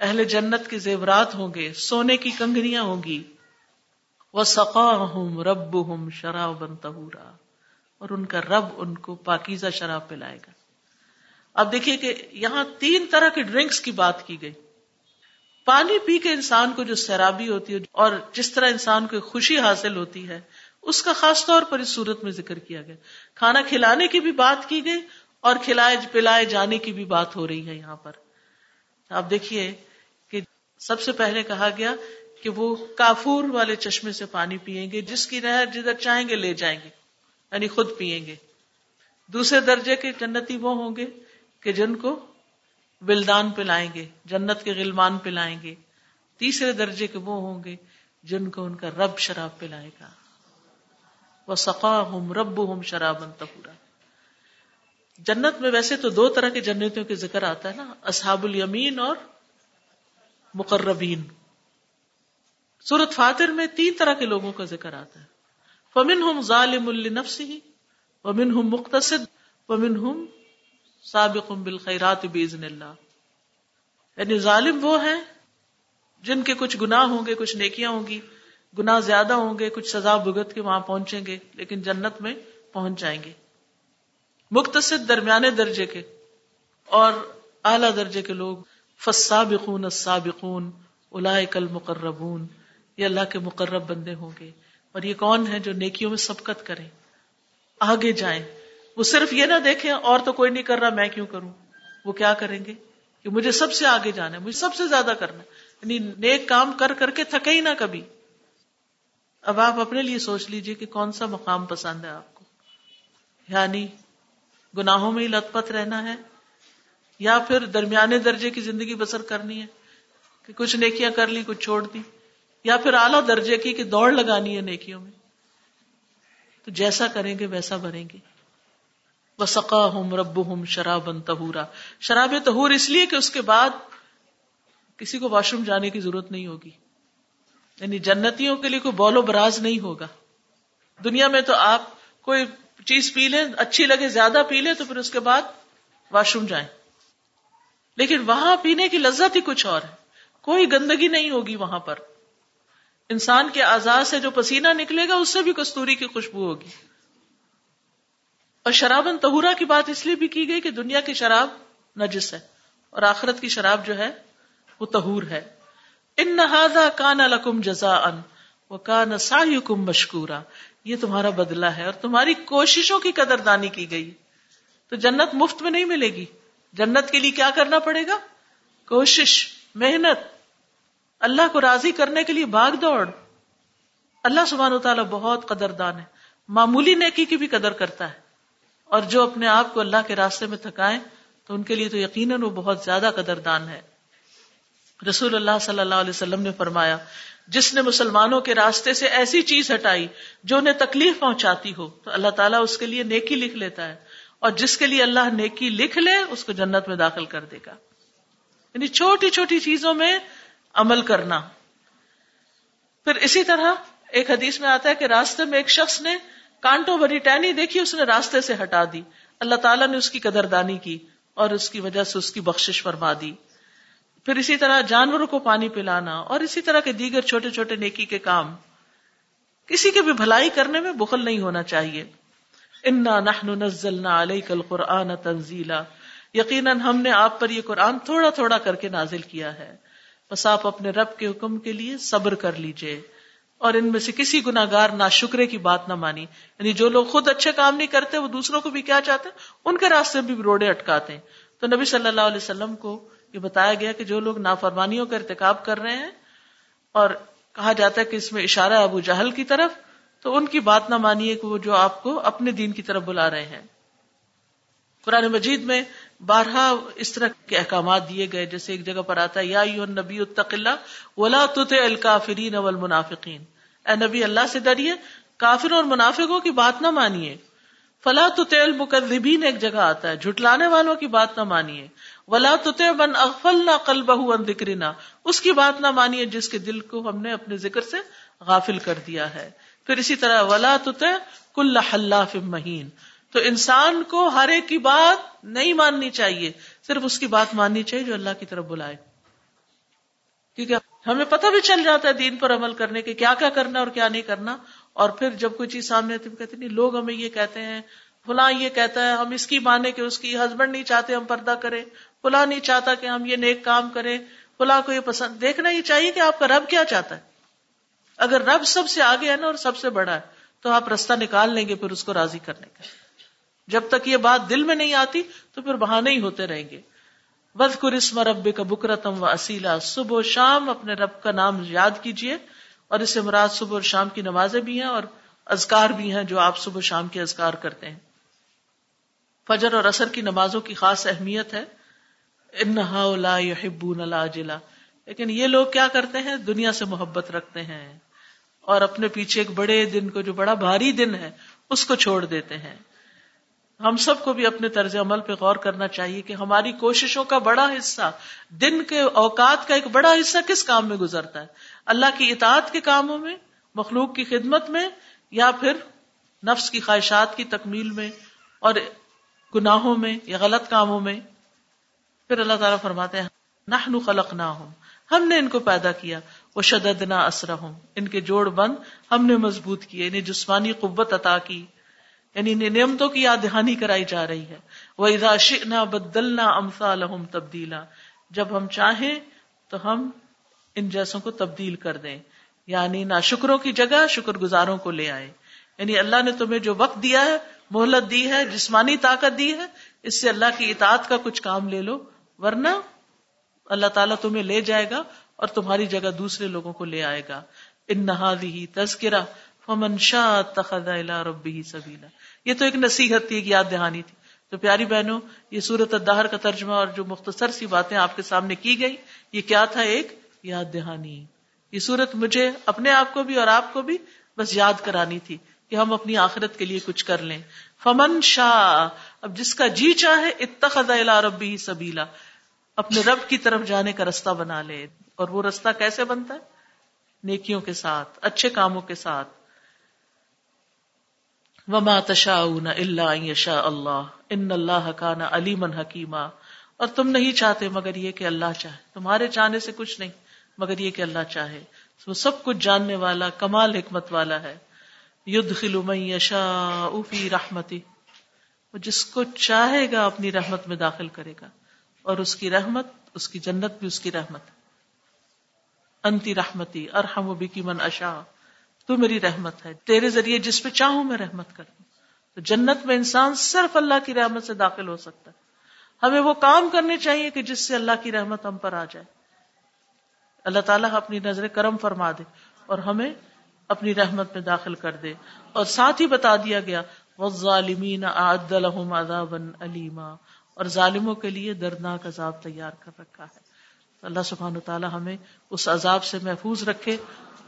اہل جنت کے زیورات ہوں گے، سونے کی کنگریاں ہوں گی۔ وہ سقا ہوں رب ہوں شراب بنتا اور ان کا رب ان کو پاکیزہ شراب پلائے گا۔ اب دیکھیے کہ یہاں تین طرح کے ڈرنکس کی بات کی گئی۔ پانی پی کے انسان کو جو سیرابی ہوتی ہے اور جس طرح انسان کو خوشی حاصل ہوتی ہے، اس کا خاص طور پر اس صورت میں ذکر کیا گیا۔ کھانا کھلانے کی بھی بات کی گئی اور کھلائے پلائے جانے کی بھی بات ہو رہی ہے یہاں پر۔ آپ دیکھیے کہ سب سے پہلے کہا گیا کہ وہ کافور والے چشمے سے پانی پیئیں گے، جس کی نہر جدھر چاہیں گے لے جائیں گے یعنی خود پیئیں گے۔ دوسرے درجے کے جنتی وہ ہوں گے کہ جن کو ولدان پلائیں گے، جنت کے غلمان پلائیں گے، تیسرے درجے کے وہ ہوں گے جن کو ان کا رب شراب پلائے گا۔ وہ سقا ہوں رب ہوں شراب جنت میں ویسے تو دو طرح کے جنتوں کے ذکر آتا ہے نا، اصحاب الیمین اور مقربین۔ سورت فاتر میں تین طرح کے لوگوں کا ذکر آتا ہے۔ فمن ہم ظالم النفس ہی ومن ہم مختصد ومن ہم سابق بالخیرات باذن اللہ۔ یعنی ظالم وہ ہیں جن کے کچھ گناہ ہوں گے، کچھ نیکیاں ہوں گی، گناہ زیادہ ہوں گے، کچھ سزا بھگت کے وہاں پہنچیں گے، لیکن جنت میں پہنچ جائیں گے۔ مختصر درمیانے درجے کے اور اعلی درجے کے لوگ۔ فسابقون السابقون اولئک المقربون۔ یہ اللہ کے مقرب بندے ہوں گے۔ اور یہ کون ہے جو نیکیوں میں سبقت کریں؟ آگے جائیں۔ وہ صرف یہ نہ دیکھیں اور تو کوئی نہیں کر رہا، میں کیوں کروں؟ وہ کیا کریں گے؟ کہ مجھے سب سے آگے جانا ہے، مجھے سب سے زیادہ کرنا یعنی نیک کام کر کر کے تھکے ہی نہ کبھی۔ اب آپ اپنے لیے سوچ لیجیے کہ کون سا مقام پسند ہے آپ کو۔ یعنی گناہوں میں ہی لت پت رہنا ہے، یا پھر درمیانے درجے کی زندگی بسر کرنی ہے، کہ کچھ نیکیاں کر لی کچھ چھوڑ دی یا پھر اعلیٰ درجے کی کہ دوڑ لگانی ہے نیکیوں میں۔ تو جیسا کریں گے، ویسا بنیں گے۔ وسقا ہوں رب ہوں شراب تہورا شراب تہور اس لیے کہ اس کے بعد کسی کو واش روم جانے کی ضرورت نہیں ہوگی۔ یعنی جنتیوں کے لیے کوئی بولو براز نہیں ہوگا۔ دنیا میں تو آپ کوئی چیز پی لیں، اچھی لگے، زیادہ پی لیں، تو پھر اس کے بعد واش روم جائیں۔ لیکن وہاں پینے کی لذت ہی کچھ اور ہے۔ کوئی گندگی نہیں ہوگی وہاں پر۔ انسان کے آزاد سے جو پسینہ نکلے گا، اس سے بھی کستوری کی خوشبو ہوگی۔ اور شرابن تہورا کی بات اس لیے بھی کی گئی کہ دنیا کی شراب نجس ہے اور آخرت کی شراب جو ہے وہ تہور ہے۔ ان نہ کان الکم جزا ان وہ کان سا کم مشکورا یہ تمہارا بدلہ ہے اور تمہاری کوششوں کی قدر دانی کی گئی۔ تو جنت مفت میں نہیں ملے گی۔ جنت کے لیے کیا کرنا پڑے گا؟ کوشش، محنت۔ اللہ کو راضی کرنے کے لیے بھاگ دوڑ۔ اللہ سبحانہ و تعالیٰ بہت قدردان ہے۔ معمولی نیکی کی بھی قدر کرتا ہے۔ اور جو اپنے آپ کو اللہ کے راستے میں تھکائے تو ان کے لیے تو یقیناً وہ بہت زیادہ قدردان ہے۔ رسول اللہ صلی اللہ علیہ وسلم نے فرمایا، جس نے مسلمانوں کے راستے سے ایسی چیز ہٹائی جو انہیں تکلیف پہنچاتی ہو، تو اللہ تعالیٰ اس کے لیے نیکی لکھ لیتا ہے۔ اور جس کے لیے اللہ نیکی لکھ لے، اس کو جنت میں داخل کر دے گا۔ یعنی چھوٹی چھوٹی چیزوں میں عمل کرنا۔ پھر اسی طرح ایک حدیث میں آتا ہے کہ راستے میں ایک شخص نے کانٹوں بھری ٹہنی دیکھی، اس نے راستے سے ہٹا دی۔ اللہ تعالیٰ نے اس کی قدردانی کی اور اس کی وجہ سے اس کی بخشش فرما دی۔ پھر اسی طرح جانوروں کو پانی پلانا اور اسی طرح کے دیگر چھوٹے چھوٹے نیکی کے کام۔ کسی کے بھی بھلائی کرنے میں بخل نہیں ہونا چاہیے۔ انا نزلنا علیک القرآن تنزیلا یقیناً ہم نے آپ پر یہ قرآن تھوڑا تھوڑا کر کے نازل کیا ہے۔ بس آپ اپنے رب کے حکم کے لیے صبر کر لیجیے۔ اور ان میں سے کسی گناگار نہ شکرے کی بات نہ مانی۔ یعنی جو لوگ خود اچھے کام نہیں کرتے، وہ دوسروں کو بھی کیا چاہتے ہیں؟ ان کے راستے بھی روڈے اٹکاتے ہیں۔ تو نبی صلی اللہ علیہ وسلم کو یہ بتایا گیا کہ جو لوگ نافرمانیوں کا ارتکاب کر رہے ہیں اور کہا جاتا ہے کہ اس میں اشارہ ابو جہل کی طرف، تو ان کی بات نہ مانیے کہ وہ جو آپ کو اپنے دین کی طرف بلا رہے ہیں۔ قرآن مجید میں بارہ اس طرح کے احکامات دیے گئے، جیسے ایک جگہ پر آتا ہے، یا نبی ولا الکافرین والمنافقین۔ اے نبی اللہ سے ڈریے کافر اور منافقوں کی بات نہ مانیے۔ فلا تل مقدبین ایک جگہ آتا ہے، جھٹلانے والوں کی بات نہ مانیے۔ ولا بن اغفل نہ کل بہ اس کی بات نہ مانیے جس کے دل کو ہم نے اپنے ذکر سے غافل کر دیا ہے۔ پھر اسی طرح، ولا کل حلاف مہین۔ تو انسان کو ہر ایک کی بات نہیں ماننی چاہیے، صرف اس کی بات ماننی چاہیے جو اللہ کی طرف بلائے۔ کیونکہ ہمیں پتہ بھی چل جاتا ہے دین پر عمل کرنے کے کیا کیا کرنا اور کیا نہیں کرنا اور پھر جب کوئی چیز سامنے آتی کہتے نہیں، لوگ ہمیں یہ کہتے ہیں، فلاں یہ کہتا ہے، ہم اس کی مانے کہ اس کی ہسبینڈ نہیں چاہتے ہم پردہ کریں، فلاں نہیں چاہتا کہ ہم یہ نیک کام کریں، فلاں کو یہ پسند، دیکھنا ہی چاہیے کہ آپ کا رب کیا چاہتا ہے۔ اگر رب سب سے آگے ہے نا اور سب سے بڑا ہے، تو آپ رستہ نکال لیں گے پھر اس کو راضی کرنے کا۔ جب تک یہ بات دل میں نہیں آتی، تو پھر بہانے ہی ہوتے رہیں گے۔ بد کرسم رب کا بکرتم و اصیلا صبح و شام اپنے رب کا نام یاد کیجیے اور اس سے مراد صبح اور شام کی نمازیں بھی ہیں اور ازکار بھی ہیں جو آپ صبح شام کے ازکار کرتے ہیں۔ فجر اور اثر کی نمازوں کی خاص اہمیت ہے۔ لیکن یہ لوگ کیا کرتے ہیں؟ دنیا سے محبت رکھتے ہیں اور اپنے پیچھے ایک بڑے دن کو جو بڑا بھاری دن ہے، اس کو چھوڑ دیتے ہیں۔ ہم سب کو بھی اپنے طرز عمل پہ غور کرنا چاہیے کہ ہماری کوششوں کا بڑا حصہ، دن کے اوقات کا ایک بڑا حصہ کس کام میں گزرتا ہے؟ اللہ کی اطاعت کے کاموں میں، مخلوق کی خدمت میں، یا پھر نفس کی خواہشات کی تکمیل میں اور گناہوں میں یا غلط کاموں میں؟ پھر اللہ تعالیٰ فرماتے ہیں نہ خلق نہ ہوں ہم نے ان کو پیدا کیا۔ وہ شدد نہ ہوں ان کے جوڑ بند ہم نے مضبوط کیے انہیں جسمانی قوت عطا کی۔ یعنی نعمتوں کی یاد دہانی کرائی جا رہی ہے۔ وہ اداش نہ بدل نہ امسا الحم تبدیلا جب ہم چاہیں تو ہم ان جیسوں کو تبدیل کر دیں۔ یعنی نہ شکروں کی جگہ شکر گزاروں کو لے آئے یعنی اللہ نے تمہیں جو وقت دیا ہے، مہلت دی ہے، جسمانی طاقت دی ہے، اس سے اللہ کی اطاعت کا کچھ کام لے لو۔ ورنہ اللہ تعالیٰ تمہیں لے جائے گا اور تمہاری جگہ دوسرے لوگوں کو لے آئے گا۔ ان نہادی تذکرہ فمن شاہ تخذ ربی سبیلا۔ یہ تو ایک نصیحت تھی، ایک یاد دہانی تھی۔ تو پیاری بہنوں، یہ سورت الدہر کا ترجمہ اور جو مختصر سی باتیں آپ کے سامنے کی گئی یہ کیا تھا؟ ایک یاد دہانی۔ یہ سورت مجھے اپنے آپ کو بھی اور آپ کو بھی بس یاد کرانی تھی کہ ہم اپنی آخرت کے لیے کچھ کر لیں۔ فمن شاہ اب جس کا جی چاہے، اتخذ الى ربی سبیلا۔ اپنے رب کی طرف جانے کا رستہ بنا لے۔ اور وہ رستہ کیسے بنتا ہے؟ نیکیوں کے ساتھ، اچھے کاموں کے ساتھ۔ وما تشاؤون الا ان یشاء اللہ. ان اللہ کان علیما حکیما. اور تم نہیں چاہتے مگر یہ کہ اللہ چاہے. تمہارے چاہنے سے کچھ نہیں، مگر یہ کہ اللہ چاہے. وہ سب کچھ جاننے والا، کمال حکمت والا ہے. یدخل من یشاء فی رحمتی. وہ جس کو چاہے گا اپنی رحمت میں داخل کرے گا. اور اس کی رحمت، اس کی جنت بھی اس کی رحمت. انتی رحمتی، ارحم بکی من اشا تو میری رحمت ہے، تیرے ذریعے جس پہ چاہوں میں رحمت کر دوں تو جنت میں انسان صرف اللہ کی رحمت سے داخل ہو سکتا ہے۔ ہمیں وہ کام کرنے چاہیے کہ جس سے اللہ کی رحمت ہم پر آ جائے۔ اللہ تعالیٰ اپنی نظر کرم فرما دے اور ہمیں اپنی رحمت میں داخل کر دے۔ اور ساتھ ہی بتا دیا گیا ظالمین علیما اور ظالموں کے لیے دردناک عذاب تیار کر رکھا ہے۔ اللہ سبحان تعالیٰ ہمیں اس عذاب سے محفوظ رکھے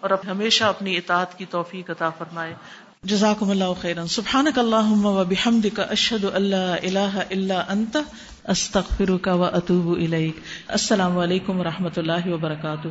اور اب ہمیشہ اپنی اطاعت کی توفیق عطا فرمائے۔ جزاکم اللہ خیرا۔ سبحانک اللہم و بحمدک، اشہد اللہ الہ الا انت، استغفرک و اتوب الیک۔ السلام علیکم و رحمت اللہ وبرکاتہ۔